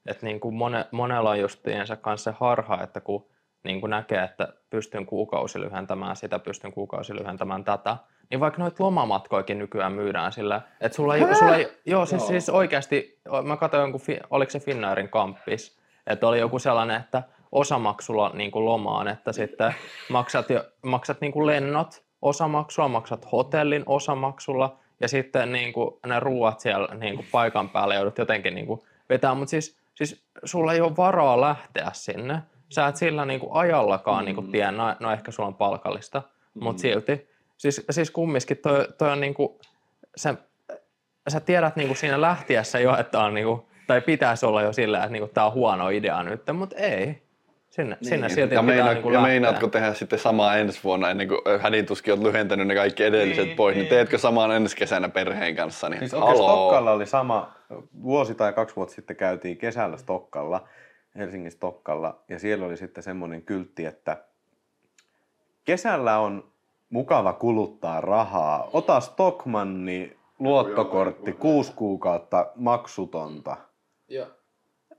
että niin kuin mone, monella on justiinsa kanssa se harha, että kun niin kuin näkee, että pystyn kuukausi lyhentämään sitä, pystyn kuukausi lyhentämään tätä, niin vaikka noita lomamatkoikin nykyään myydään sillä, että sulla ei, sulla ei joo, siis, siis oikeasti, mä katsoin jonkun, oliko se Finnairin kamppis, että oli joku sellainen, että osamaksulla niin kuin lomaan, että sitten maksat, jo, maksat niin kuin lennot osamaksulla, maksat hotellin osamaksulla ja sitten niin kuin ne ruuat siellä niin kuin paikan päällä joudut jotenkin niin kuin vetää, mutta siis, siis sulla ei ole varaa lähteä sinne. Sä et sillä niin kuin ajallakaan niin kuin tiedä, no, no ehkä sulla on palkallista, mutta silti. Siis, siis kumminkin toi, toi on niin kuin, se, sä tiedät niin kuin siinä lähtiessä jo, että on niin kuin, tai pitäisi olla jo sillä, että niin kuin, tämä on huono idea nyt, mutta ei. Sinne, niin. sinne silti ja, pitää meina, niin ja meinaatko tehdä sitten samaa ensi vuonna, ennen kuin hädintuskin olet lyhentänyt ne kaikki edelliset Niin, pois, niin, niin. teetkö saman ensi kesänä perheen kanssa? Niin, Siis oikein Stokkalla oli sama, vuosi tai kaksi vuotta sitten käytiin kesällä Stokkalla, Helsingin Stokkalla, ja siellä oli sitten semmoinen kyltti, että kesällä on mukava kuluttaa rahaa. Ota Stockmanni luottokortti, kuusi kuukautta maksutonta. Joo.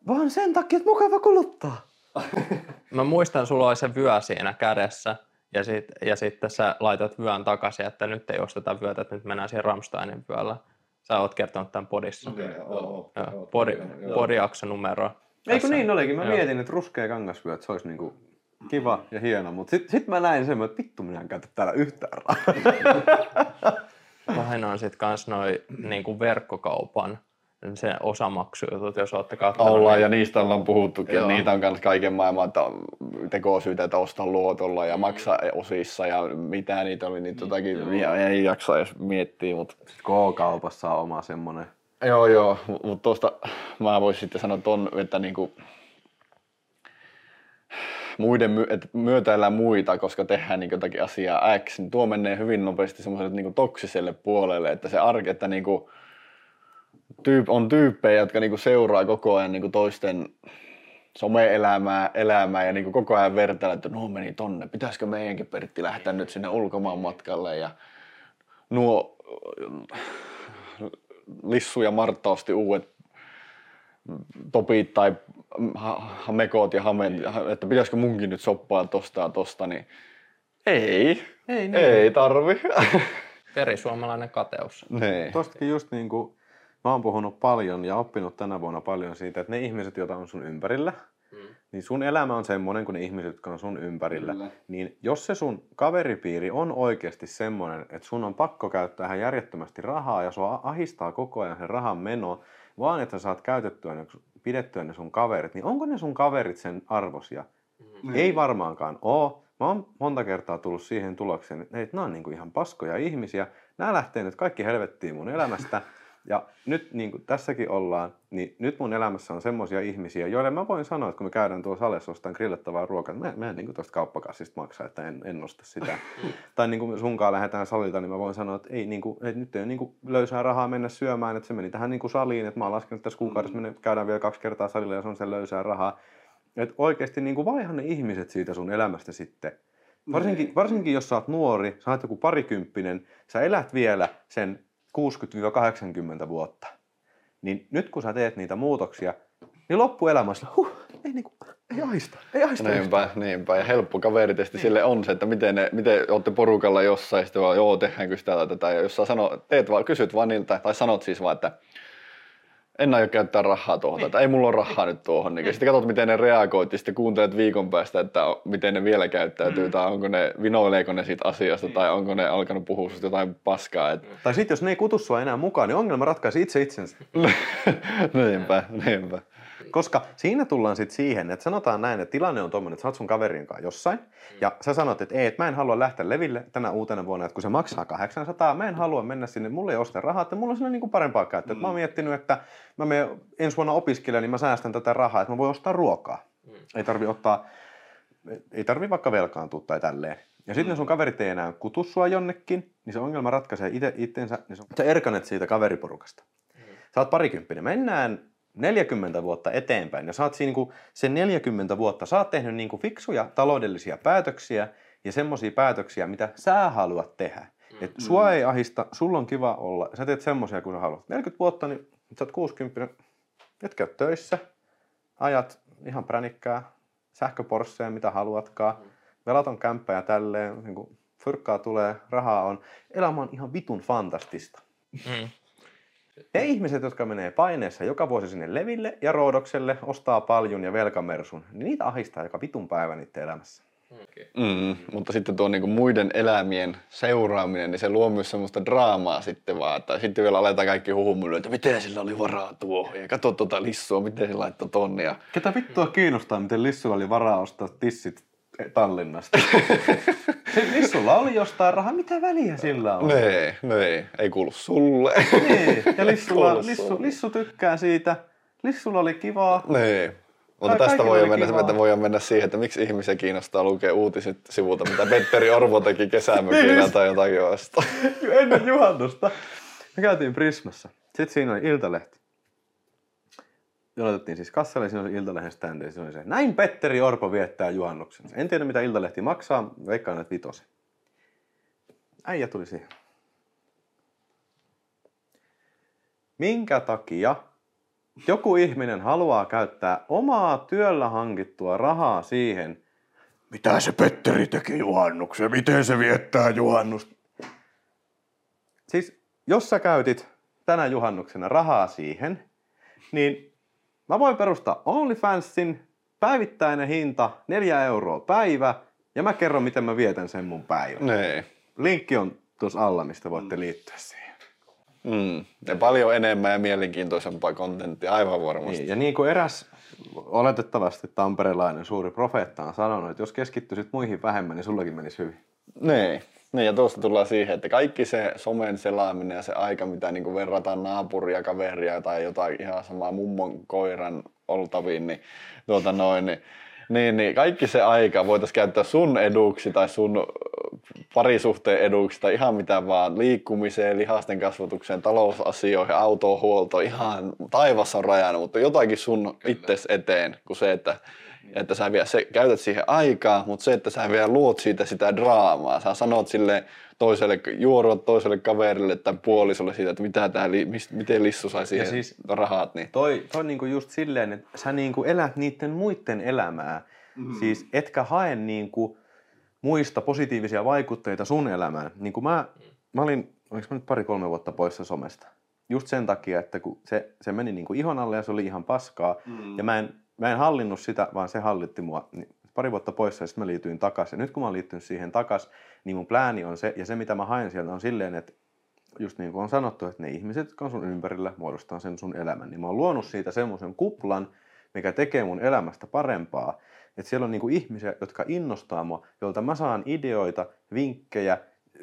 Vaan sen takia, että mukava kuluttaa. [laughs] Mä muistan, sulla oli se vyö siinä kädessä ja, sit, ja sitten sä laitat vyön takaisin, että nyt ei osteta vyötä, että nyt mennään siihen Ramsteinin vyöllä. Sä oot kertonut tämän podissa. Okei, joo, Joo, podi, podijakso numero. Eikö niin olikin? Mä Joo. mietin, että ruskea kangasvyö, että se olisi niinku kiva ja hieno, mutta sitten sit mä näin sen, että vittu minä en käytä täällä yhtään rahaa. Pahin on sitten kans noi niinku verkkokaupan se osamaksujutut, jos olette katsoneet. Ollaan ja niistä ollaan puhuttukin. Joo. Ja niitä on myös kaiken maailman tekosyitä, että ostaa luotolla ja maksaa osissa ja mitä niitä oli. Niin totakin ja ei jaksa edes miettiä. Mutta... K-kaupassa on oma semmonen. Joo, joo. Mutta tuosta mä voisin sitten sanoa ton, että niinku, muiden, my- että myötäillään muita, koska tehdään niin jotakin asiaa X, niin tuo menee hyvin nopeasti semmoiselle niin toksiselle puolelle, että se arki, että niin kuin, tyyp, on tyyppejä, jotka niin kuin seuraa koko ajan niin kuin toisten some-elämää elämää ja niin kuin koko ajan vertailla, että no meni tonne, pitäisikö meidänkin Pertti lähteä nyt sinne ulkomaan matkalle ja nuo Lissu ja Martta osti uudet topit tai ha- hamekot ja hamet, että pitäisikö munkin nyt soppaa tosta ja tosta, niin ei, Ei ei tarvi. [laughs] Perisuomalainen kateus. niin. Tostakin just niin kuin, mä oon puhunut paljon ja oppinut tänä vuonna paljon siitä, että ne ihmiset, joita on sun ympärillä, niin sun elämä on semmoinen kuin ne ihmiset, jotka on sun ympärillä. Kyllä. Niin jos se sun kaveripiiri on oikeasti semmoinen, että sun on pakko käyttää ihan järjettömästi rahaa ja sua ahistaa koko ajan sen rahan meno, vaan että sä saat käytettyä ne, pidettyä ne sun kaverit, niin onko ne sun kaverit sen arvosia? Niin. Ei varmaankaan oo. Mä oon monta kertaa tullut siihen tulokseen, että nämä on niinku ihan paskoja ihmisiä. Nämä lähtee nyt kaikki helvettiin mun elämästä. [laughs] Ja nyt niin kuin tässäkin ollaan, niin nyt mun elämässä on semmoisia ihmisiä, joille mä voin sanoa, että kun me käydään tuolla salessa ostaen grillattavaa ruokaa, että mä, mä en niin tuosta kauppakassista maksaa, että en, en osta sitä. [laughs] tai niin kuin sunkaan lähdetään salilta, niin mä voin sanoa, että, ei, niin kuin, että nyt ei ole niin kuin löysää rahaa mennä syömään, että se meni tähän niin kuin saliin, että mä oon laskenut että tässä kuukaudessa, me käydään vielä kaksi kertaa salilla ja se on sen löysää rahaa. Että oikeasti niin kuin vaihan ne ihmiset siitä sun elämästä sitten. Varsinkin, varsinkin jos sä oot nuori, sä oot joku parikymppinen, sä elät vielä sen 60-80 vuotta. Niin nyt kun sä teet niitä muutoksia, niin loppuelämässä, huh, ei, niinku, ei ahista, ei ahista. Niinpä, niinpä. Ja helppo kaveritesti sille on se, että miten, ne, miten olette porukalla jossain, sitten vaan, joo, tehdäänkö sitä tai tätä. Ja jos sä sano, teet vaan, kysyt vaan niiltä, tai sanot siis vaan, että en aio käyttää rahaa tuohon, tai ei mulla ole rahaa nyt tuohon. Niin sitten katsot, miten ne reagoit, ja sitten kuuntelet viikon päästä, että miten ne vielä käyttäytyy, mm. tai onko ne, vinoileeko ne siitä asiasta, tai onko ne alkanut puhua susta jotain paskaa. Et... Tai sitten jos ne ei kutu sua enää mukaan, niin ongelma ratkaisi itse itsensä. [laughs] niinpä, niinpä. Koska siinä tullaan sitten siihen, että sanotaan näin, että tilanne on tuommoinen, että sä oot sun kaverin kanssa jossain, ja sä sanot, että ei, että mä en halua lähteä leville tänä uutena vuonna, että kun se maksaa 800, mä en halua mennä sinne, mulle ei ole sitä rahaa, että mulla on siinä niinku parempaa käyttöä. Mm. Mä oon miettinyt, että mä menen ensi vuonna opiskelemaan, niin mä säästän tätä rahaa, että mä voin ostaa ruokaa. Mm. Ei tarvi ottaa, ei tarvi vaikka velkaantua tai tälleen. Ja sitten mm. sun kaverit ei enää kutu sua jonnekin, niin se ongelma ratkaisee ite, itsensä, niin sä erkanet siitä kaveriporukasta. Mm. Sä oot parikymppinen. Mennään 40 vuotta eteenpäin ja saat siinä niin sen 40 vuotta, sä oot tehnyt niin kuin fiksuja taloudellisia päätöksiä ja semmoisia päätöksiä, mitä sä haluat tehdä. Mm. Et sua ei ahista, sulla on kiva olla, sä teet semmoisia kuin sä haluat. 40 vuotta, niin sä oot 60, et käy töissä, ajat ihan pränikkää, sähköporsseja, mitä haluatkaan, mm. velaton kämppä ja tälleen, niin kuin fyrkkaa tulee, rahaa on. Elämä on ihan vitun fantastista. Mm. Ne ihmiset, jotka menee paineessa joka vuosi sinne Leville ja Roodokselle, ostaa paljon ja velkamersun, niin niitä ahistaa joka vitun päivä niiden elämässä. Okay. Mm, mutta sitten tuo niinku muiden elämien seuraaminen, niin se luo myös semmoista draamaa sitten vaan. Tai sitten vielä aletaan kaikki huhumyllyä, että miten sillä oli varaa tuohon. Ja katso tuota lissua, miten se laittoi tonne. Ja... Ketä vittua kiinnostaa, miten lissulla oli varaa ostaa tissit Tallinnasta. [laughs] Se Lissulla oli jostain rahaa, mitä väliä sillä on? Nee, nee, ei kuulu sulle. Niin, ja Lissulla, Lissu, Lissu tykkää siitä. Lissulla oli kivaa. Nee. Mutta Ka- tästä voi mennä, että voidaan mennä siihen, että miksi ihmisiä kiinnostaa lukea uutiset sivulta, mitä Petteri Orvo teki kesämökillä niin, tai jotakin vasta. Ennen juhannusta. Me käytiin Prismassa. Sitten siinä oli Iltalehti otettiin siis kassalle, siinä oli Iltalehden standi, ja oli se, näin Petteri Orpo viettää juhannuksen. En tiedä mitä Iltalehti maksaa, veikkaan että vitosi. Äijä tuli siihen. Minkä takia joku ihminen haluaa käyttää omaa työllä hankittua rahaa siihen, mitä se Petteri teki juhannuksen, miten se viettää juhannusta. Siis jos sä käytit tänä juhannuksena rahaa siihen, niin Mä voin perustaa OnlyFansin, päivittäinen hinta, neljä euroa päivä, ja mä kerron, miten mä vietän sen mun päivän. Nee. Linkki on tuossa alla, mistä voitte mm. liittyä siihen. Mm. Ja paljon enemmän ja mielenkiintoisempaa kontenttia, aivan varmasti. Niin, ja niin kuin eräs oletettavasti tamperelainen suuri profeetta on sanonut, että jos keskittyisit muihin vähemmän, niin sullakin menisi hyvin. Nee. Niin ja tuosta tullaan siihen, että kaikki se somen selaaminen ja se aika, mitä niin verrataan naapuria, kaveria tai jotain ihan samaa mummon koiran oltaviin, niin, tuota noin, niin, niin, niin kaikki se aika voitaisiin käyttää sun eduksi tai sun parisuhteen eduksi tai ihan mitä vaan. Liikkumiseen, lihasten kasvatukseen, talousasioihin, autohuoltoon, ihan taivas on rajana, mutta jotakin sun itses eteen kuin se, että että sä vielä se, käytät siihen aikaa, mutta se, että sä vielä luot siitä sitä draamaa. Sä sanot sille toiselle, juorot toiselle kaverille tai puolisolle siitä, että mitä tää, miten Lissu sai siihen siis rahat. Niin. Toi, toi niinku just silleen, että sä niinku elät niiden muiden elämää. Mm. Siis etkä hae niinku muista positiivisia vaikutteita sun elämään. Niin kuin mä, mä olin, oliko mä nyt pari-kolme vuotta poissa somesta. Just sen takia, että kun se, se meni niinku ihon alle ja se oli ihan paskaa. Mm. Ja mä en mä en hallinnut sitä, vaan se hallitti mua. Niin pari vuotta poissa ja sitten mä liityin takaisin. Ja nyt kun mä oon liittynyt siihen takaisin, niin mun plääni on se, ja se mitä mä haen sieltä on silleen, että just niin kuin on sanottu, että ne ihmiset, jotka on sun ympärillä, muodostaa sen sun elämän. Niin mä oon luonut siitä semmoisen kuplan, mikä tekee mun elämästä parempaa. Että siellä on niin kuin ihmisiä, jotka innostaa mua, joilta mä saan ideoita, vinkkejä,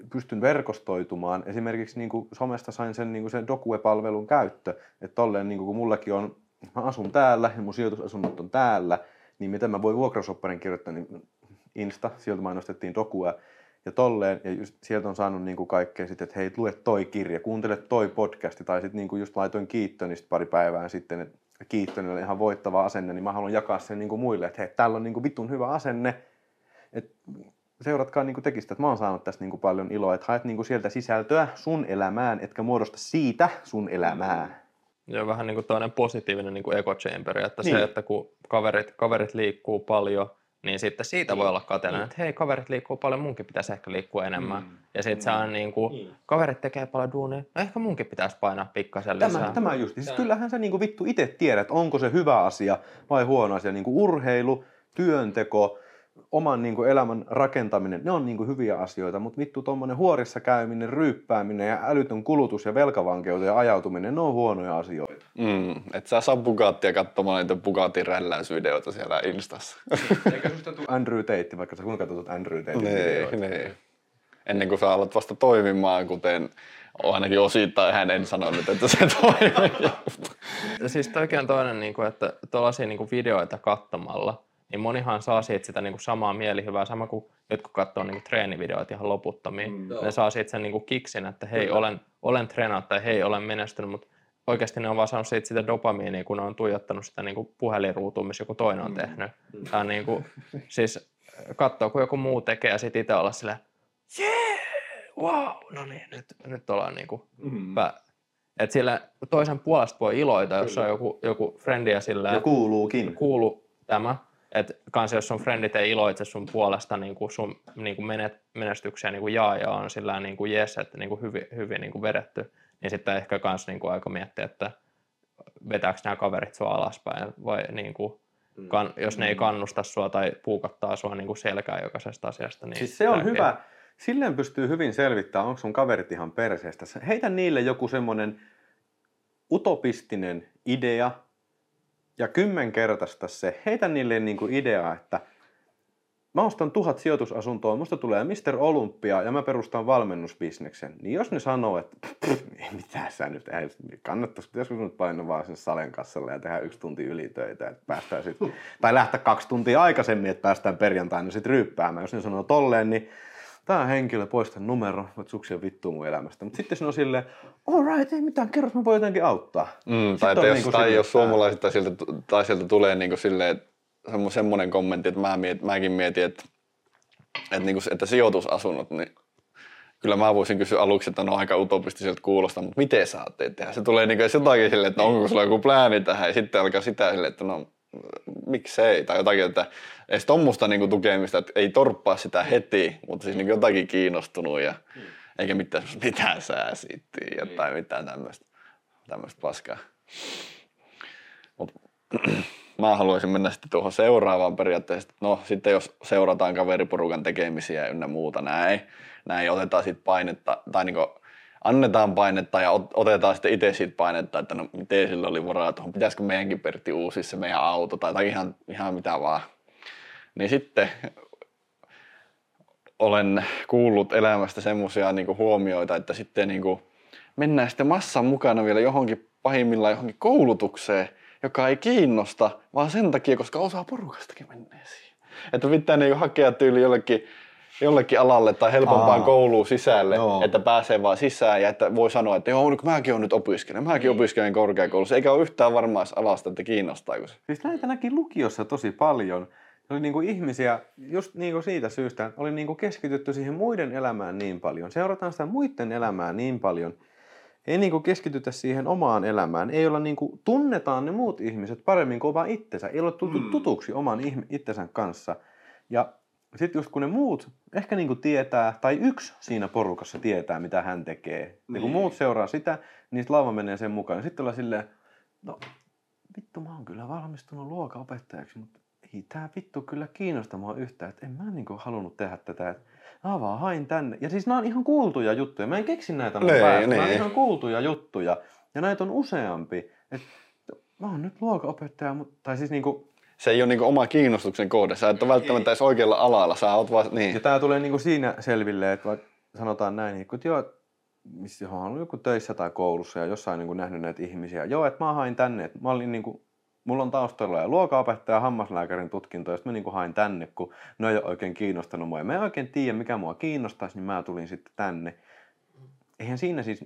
pystyn verkostoitumaan. Esimerkiksi niin kuin somesta sain sen, niin kuin sen Dokue-palvelun käyttö, että tolleen niin kuin kun mullakin on, mä asun täällä ja mun sijoitusasunnot on täällä, niin miten mä voin vuokrasopparin kirjoittaa, niin Insta, sieltä mainostettiin Dokua ja tolleen, ja just sieltä on saanut niin kuin kaikkea sitten, että hei, lue toi kirja, kuuntele toi podcasti, tai sitten niin kuin just laitoin Kiittönistä pari päivää sitten, että Kiittön oli ihan voittava asenne, niin mä haluan jakaa sen niin kuin muille, että hei, täällä on niin kuin vitun hyvä asenne, että seuratkaa niin kuin tekistä, että mä oon saanut tästä niin kuin paljon iloa, että haet niin kuin sieltä sisältöä sun elämään, etkä muodosta siitä sun elämää. Ja vähän niin kuin toinen positiivinen niin kuin echo chamber, että niin. Niin. se, että kun kaverit, kaverit liikkuu paljon, niin sitten siitä Niin. voi olla kateellinen, että hei, kaverit liikkuu paljon, munkin pitäisi ehkä liikkua enemmän. Mm. Ja sitten se on niin kuin, Niin. kaverit tekee paljon duunia, no ehkä munkin pitäisi painaa pikkasen lisää. Tämä, tämä just. Siis kyllähän sä niinku vittu itse tiedät, onko se hyvä asia vai huono asia. Niinku urheilu, työnteko, oman niinku elämän rakentaminen, ne on niinku hyviä asioita, mutta vittu tuommoinen huorissa käyminen, ryyppääminen ja älytön kulutus ja velkavankeuteen ajautuminen, ne on huonoja asioita. Mm, et sä saa Bugattia katsomaan niitä Bugatin rälläysvideoita siellä Instassa. Eikä susta tule Andrew Tate, vaikka sä kuinka katsot Andrew Tate nee, nee. Ennen kuin sä alat vasta toimimaan, kuten ainakin osittain hän en sanonut, että se toimii. Siis toikin on toinen, niin kuin, että tuollaisia niin kuin videoita katsomalla, niin monihan saa siitä sitä niin kuin samaa mielihyvää, sama kuin jotkut katsoo niin kuin treenivideoita ihan loputtomiin. Mm, ne saa siitä sen niin kuin kiksin, että hei, olen, olen treenannut tai hei, olen menestynyt, mutta oikeasti ne on vaan saanut siitä sitä dopamiinia, kun ne on tuijottanut sitä niin kuin puhelinruutua, missä joku toinen on tehnyt. Tämä on niin kuin, siis katsoo, kun joku muu tekee ja sitten itse olla silleen, jee, wow, no niin, nyt, nyt ollaan niin kuin Mm. pä- et sillä toisen puolesta voi iloita, jos on joku, joku frendi ja sillä Ja kuuluukin. kuulu tämä. Että kans jos sun frendit ei iloitse sun puolesta niin kuin sun niin kuin menet, menestyksiä niin kuin jaa ja on sillä niin kuin jes, että niin kuin hyvin, hyvin niin kuin vedetty, niin sitten ehkä kans niin kuin aika miettiä, että vetääkö nämä kaverit sua alaspäin vai niin kuin, kan, jos ne ei kannusta sua tai puukottaa sua niin kuin selkää jokaisesta asiasta. Niin Siis se on tärkeä. hyvä. Silleen pystyy hyvin selvittämään, onko sun kaverit ihan perseestä. Heitä niille joku semmoinen utopistinen idea ja kymmenkertaista se. Heitä niille niinku idea, että mä ostan tuhat sijoitusasuntoa, musta tulee Mr. Olympia ja mä perustan valmennusbisneksen. Niin jos ne sanoo, että ei mitään sä nyt, ei, kannattaisi, pitäisikö nyt painaa vaan sen salen kassalle ja tehdä yksi tunti ylitöitä, että päästään sit, tai lähteä kaksi tuntia aikaisemmin, että päästään perjantaina sitten ryyppäämään. Jos ne sanoo tolleen, niin tämä henkilö poista numero, voit suksia vittua mun elämästä. Mutta sitten se on silleen, alright, ei mitään, kerros mä voin jotenkin auttaa. Mm, tai, jos, niinku tai silleen, jos tai sieltä, tai sieltä tulee niin kuin silleen, semmo, semmoinen kommentti, että mä miet, mäkin mietin, että, että, niin kuin, että sijoitusasunnot, niin kyllä mä voisin kysyä aluksi, että no aika utopistiselta kuulostaa, mutta miten sä ajattelet tehdä? Se tulee niin kuin jotakin silleen, että no, onko sulla joku plääni tähän, ja sitten alkaa sitä silleen, että no miksei, tai jotakin, että edes tuommoista niin tukemista, että ei torppaa sitä heti, mutta siis niin jotakin kiinnostunut ja eikä mitään, semmoista, mitä sä sitten ja tai mitään tämmöistä, tämmöistä paskaa. Mut, [clears throat] mä haluaisin mennä sitten tuohon seuraavaan periaatteessa. No sitten jos seurataan kaveriporukan tekemisiä ynnä muuta näin, näin otetaan sitten painetta, tai niin annetaan painetta ja ot- otetaan sitten itse siitä painetta, että no miten sillä oli varaa tuohon, pitäisikö meidänkin Pertti uusia se meidän auto tai, tai ihan, ihan mitä vaan. Niin sitten olen kuullut elämästä semmoisia niin huomioita, että sitten niin kuin mennään sitten massan mukana vielä johonkin pahimmillaan johonkin koulutukseen, joka ei kiinnosta, vaan sen takia, koska osaa porukastakin menee siihen. Että pitää niin hakea tyyli jollekin, jollekin alalle tai helpompaan Aa. kouluun sisälle, Joo. että pääsee vaan sisään ja että voi sanoa, että joo, mäkin olen nyt opiskelen, mäkin opiskelen korkeakoulussa, eikä ole yhtään varmaa alasta, että kiinnostaako se. Siis näitä näki lukiossa tosi paljon. Oli niinku ihmisiä just niinku siitä syystä, oli niinku keskitytty siihen muiden elämään niin paljon. Seurataan sitä muiden elämää niin paljon. Ei niinku keskitytä siihen omaan elämään. Ei olla niinku, tunnetaan ne muut ihmiset paremmin kuin vaan itsensä. Ei ole tultu Mm. tutuksi oman itsensä kanssa. Ja sitten just kun ne muut ehkä niinku tietää, tai yksi siinä porukassa tietää, mitä hän tekee. Ja kun Niin. muut seuraa sitä, niin sit laiva menee sen mukaan. Sitten ollaan silleen, no vittu mä oon kyllä valmistunut luokanopettajaksi, mutta ei tää vittu kyllä kiinnosta mua yhtään, että en mä niinku halunnut tehdä tätä, että mä vaan hain tänne. Ja siis nämä on ihan kuultuja juttuja, mä en keksi näitä mun Niin, päästä, nämä on niin. ihan kuultuja juttuja. Ja näitä on useampi, että mä oon nyt luokanopettaja, mutta, tai siis niinku, Se ei ole niinku oma kiinnostuksen kohde. Sä et ole välttämättä edes oikealla alalla. Sä oot vaan, niin. Ja tämä tulee niinku siinä selville, että vaikka sanotaan näin, niin kun joo, missä on ollut joku töissä tai koulussa ja jossain niinku nähnyt näitä ihmisiä. Joo, että mä hain tänne, että mä olin niinku, mulla on taustalla ja luokaopettaja ja hammaslääkärin tutkinto, ja sitten mä niinku hain tänne, kun ne ei ole oikein kiinnostanut mua. Ja mä en oikein tiedä, mikä mua kiinnostaisi, niin mä tulin sitten tänne. Eihän siinä siis,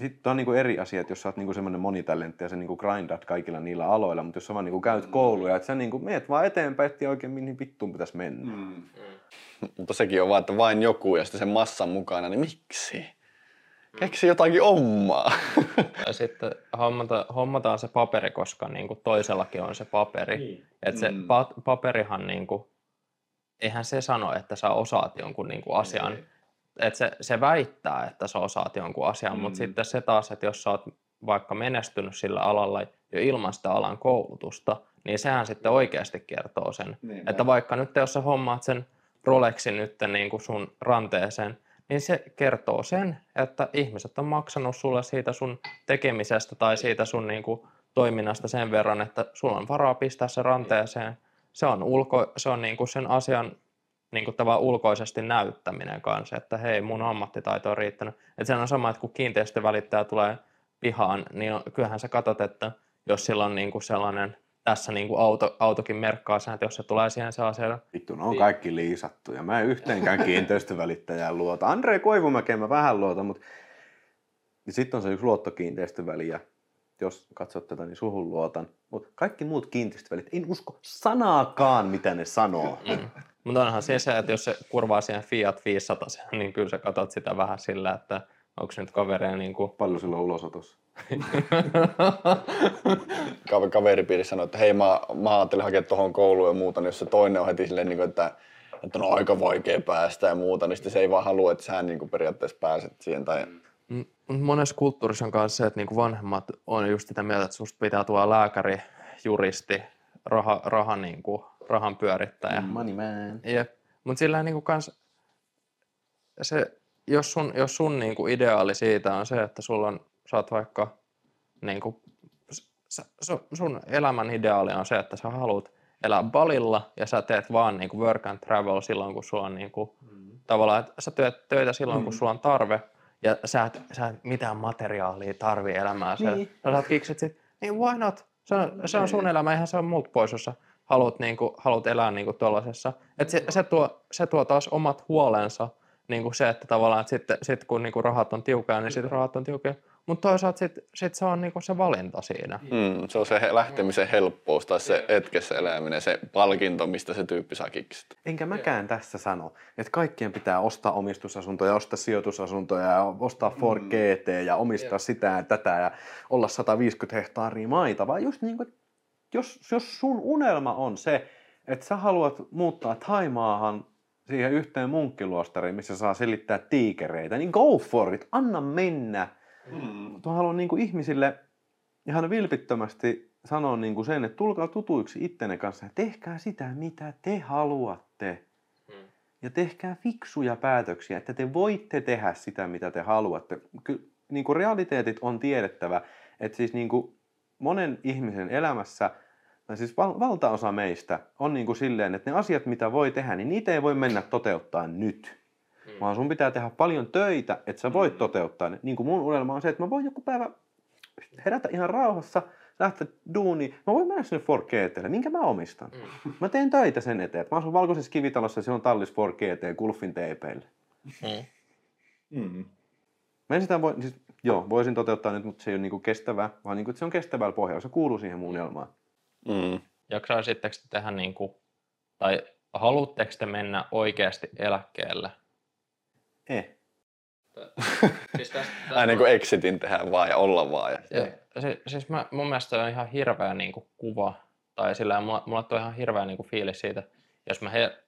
sitten on niinku eri asia, että jos sä oot niinku semmoinen monitalentti ja sä niinku grindat kaikilla niillä aloilla, mutta jos sä vaan niinku käyt kouluja, että sä niinku meet vaan eteenpäin, et tiedä oikein mihin vittuun pitäisi mennä. Mm. Mutta sekin on vaan, että vain joku ja sitten sen massan mukana, niin miksi? Keksi jotakin omaa. [laughs] Ja sitten hommata, hommataan se paperi, koska niin kuin toisellakin on se paperi. Niin. Et se Mm. pa- paperihan, niin kuin, eihän se sano, että sä osaat jonkun niin kuin asian. Ei. Et se, se väittää, että sä osaat jonkun asian, Mm. mutta sitten se taas, että jos sä oot vaikka menestynyt sillä alalla jo ilman sitä alan koulutusta, niin sehän sitten oikeasti kertoo sen. Niin, että vaikka nyt jos sä hommaat sen Rolexin nyt niin kuin sun ranteeseen, niin se kertoo sen, että ihmiset on maksanut sulle siitä sun tekemisestä tai siitä sun niin kuin toiminnasta sen verran, että sulla on varaa pistää se ranteeseen. Se on, ulko, se on niin kuin sen asian niin kuin tavallaan ulkoisesti näyttäminen kanssa, että hei, mun ammattitaito on riittänyt. Että se on sama, että kun kiinteistövälittäjä tulee pihaan, niin kyllähän sä katsot, että jos sillä on niin kuin sellainen, tässä niin kuin auto, autokin merkkaa sen, että jos se tulee siihen sellaiseen Vittu, ne on kaikki liisattuja. Mä en yhteenkään [laughs] kiinteistövälittäjään luota. Andre Koivumäkeen mä vähän luotan, mutta sitten on se yksi luottokiinteistöväli ja jos katsot tätä, niin suhun luotan. Mutta kaikki muut kiinteistövälit, en usko sanaakaan, mitä ne sanoo. Mm. Mutta onhan siis se, että jos se kurvaa siihen Fiat 500, [laughs] niin kyllä sä katsot sitä vähän sillä, että onko nyt kavereja niin kuin... Paljon sillä on ulosotossa. [laughs] Ka- kaveripiiri sanoi, että hei mä, mä ajattelin hakea tuohon kouluun ja muuta, niin jos se toinen on heti silleen, niin kuin, että, että on aika vaikea päästä ja muuta, niin sitten se ei vaan halua, että sä niin kuin periaatteessa pääset siihen. Tai... Mm, monessa kulttuurissa on myös se, että niinku vanhemmat on just sitä mieltä, että susta pitää tuoda lääkäri, juristi, raha, raha niinku, rahan pyörittäjä. Money man. Jep. Mutta sillä niinku kans se, jos sun, jos sun niinku ideaali siitä on se, että sulla on, sä oot vaikka niinku, sä, su- sun elämän ideaali on se, että sä haluat elää balilla ja sä teet vaan niinku work and travel silloin, kun sulla on niinku, Mm. tavallaan, että sä teet töitä silloin, kun sulla on tarve ja sä et, sä et mitään materiaalia tarvi elämään. Niin. Niin. Sä saat kiksit sit, niin why not? Se on, se on sun elämä, eihän se on multa pois, jos sä haluat, niinku, haluat elää niinku tuollaisessa. Et se, se, tuo, se tuo taas omat huolensa, niinku se, että tavallaan, että sitten sit kun niinku rahat on tiukkoja, niin sitten rahat on tiukkoja. Mutta toisaalta sitten sit se on niinku se valinta siinä. Mm, se on se he- lähtemisen helppous tai se hetkessä eläminen, se palkinto, mistä se tyyppi saa kiksit. Enkä mäkään tässä sano, että kaikkien pitää ostaa omistusasuntoja, ostaa sijoitusasuntoja ja ostaa Ford GT ja omistaa sitä ja tätä ja olla 150 hehtaaria maita, vaan just niin kuin, jos, jos sun unelma on se, että sä haluat muuttaa Taimaahan siihen yhteen munkkiluostariin, missä saa selittää tiikereitä, niin go for it, anna mennä. Mutta mä haluan niin kuin ihmisille ihan vilpittömästi sanoa niin kuin sen, että tulkaa tutuiksi ittenne kanssa ja tehkää sitä, mitä te haluatte. Ja tehkää fiksuja päätöksiä, että te voitte tehdä sitä, mitä te haluatte. Ky- niin kuin realiteetit on tiedettävä, että siis niin kuin monen ihmisen elämässä, tai siis val- valtaosa meistä on niin kuin silleen, että ne asiat, mitä voi tehdä, niin niitä ei voi mennä toteuttaa nyt. Vaan sun pitää tehdä paljon töitä, että sä voit toteuttaa ne. Niin kuin mun unelma on se, että mä voin joku päivä herätä ihan rauhassa, lähteä duuniin. Mä voin mennä sinne 4GTlle, minkä mä omistan. Mä teen töitä sen eteen. Mä asun valkoisessa kivitalossa ja se on tallis 4GT Gulfin teipeille. Mm. Mm. Mä en sitä voi, siis, joo, voisin toteuttaa nyt, mutta se ei ole niinku kestävää, vaan niinku, että se on kestävällä pohjalla. Se kuuluu siihen mun unelmaan. Mm. Jaksaisitteko te tehdä niin kuin, tai haluatteko te mennä oikeasti eläkkeelle? Eh. [laughs] siis tästä, Ai niin kuin exitin tehdä vaan ja olla vaan. Ja... Ja, se, siis mä, mun mielestä se on ihan hirveä niin kuin, kuva, tai sillä mulla, mulla tulee ihan hirveä niin kuin, fiilis siitä, jos mä he,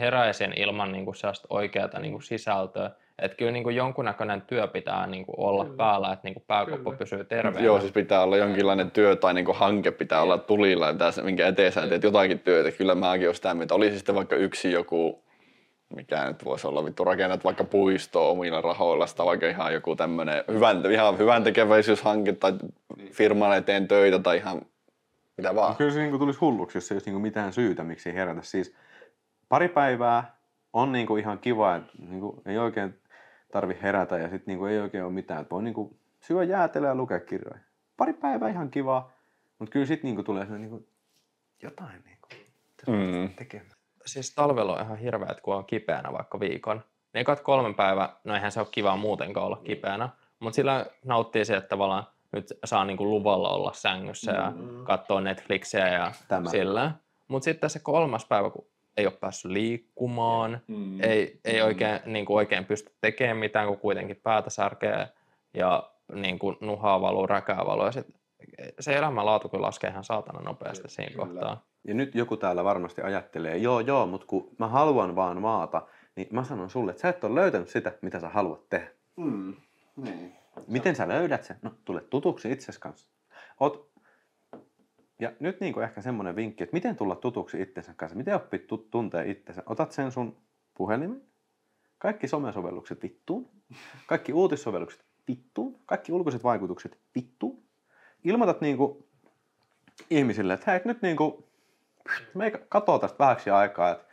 heräisin ilman niin kuin, sellaista oikeaa niin kuin, sisältöä, Että kyllä niin kuin jonkunnäköinen työ pitää niin kuin olla kyllä. päällä, että niin kuin pääkoppa Kyllä. pysyy terveenä. Joo, siis pitää olla jonkinlainen työ tai niin hanke pitää olla tulilla, tässä, minkä eteen sä teet jotakin työtä. Kyllä mäkin olen sitä mieltä. Olisi sitten vaikka yksi joku, mikä nyt voisi olla, vittu rakennat vaikka puistoa omilla rahoilla, tai vaikka ihan joku tämmöinen hyvän, ihan hyvän tekeväisyyshanke tai firman eteen töitä tai ihan mitä vaan. Kyllä se niinku tulisi hulluksi, jos ei olisi niinku mitään syytä, miksi ei herätä. Siis pari päivää on niinku ihan kiva, että niinku ei oikein tarvi herätä ja sitten niinku ei oikein ole mitään. Että voi niinku syödä jäätelöä ja lukea kirjoja. Pari päivää ihan kiva, mutta kyllä sitten niinku tulee niinku jotain niinku, Mm. tekemään. siis talvella on ihan hirveä, että kun on kipeänä vaikka viikon. Niin ekat kolme päivää, no eihän se ole kivaa muutenkaan olla kipeänä, mutta sillä nauttii se, että tavallaan nyt saa niinku luvalla olla sängyssä ja katsoa Netflixiä ja Tämä. sillä. Mutta sitten se kolmas päivä, kun ei ole päässyt liikkumaan, Mm. ei, ei oikein, niin kuin oikein pysty tekemään mitään, kun kuitenkin päätä särkee ja niin kuin nuhaa valuu, räkää valuu. Ja sit se elämänlaatu kyllä laskee ihan saatana nopeasti siinä Kyllä. kohtaa. Ja nyt joku täällä varmasti ajattelee, joo joo, mutta kun mä haluan vaan maata, niin mä sanon sulle, että sä et ole löytänyt sitä, mitä sä haluat tehdä. Mm. Niin. Miten sä löydät sen? No, tule tutuksi itses kanssa. Oot... Ja nyt niin kuin ehkä semmoinen vinkki, että miten tulla tutuksi itsensä kanssa, miten oppit tu- tuntee itsensä. Otat sen sun puhelimen, kaikki somesovellukset vittuun, kaikki uutissovellukset vittuun, kaikki ulkoiset vaikutukset vittuun. Ilmoitat niin kuin ihmisille, että hei nyt niin kuin, me katoo tästä vähäksi aikaa, että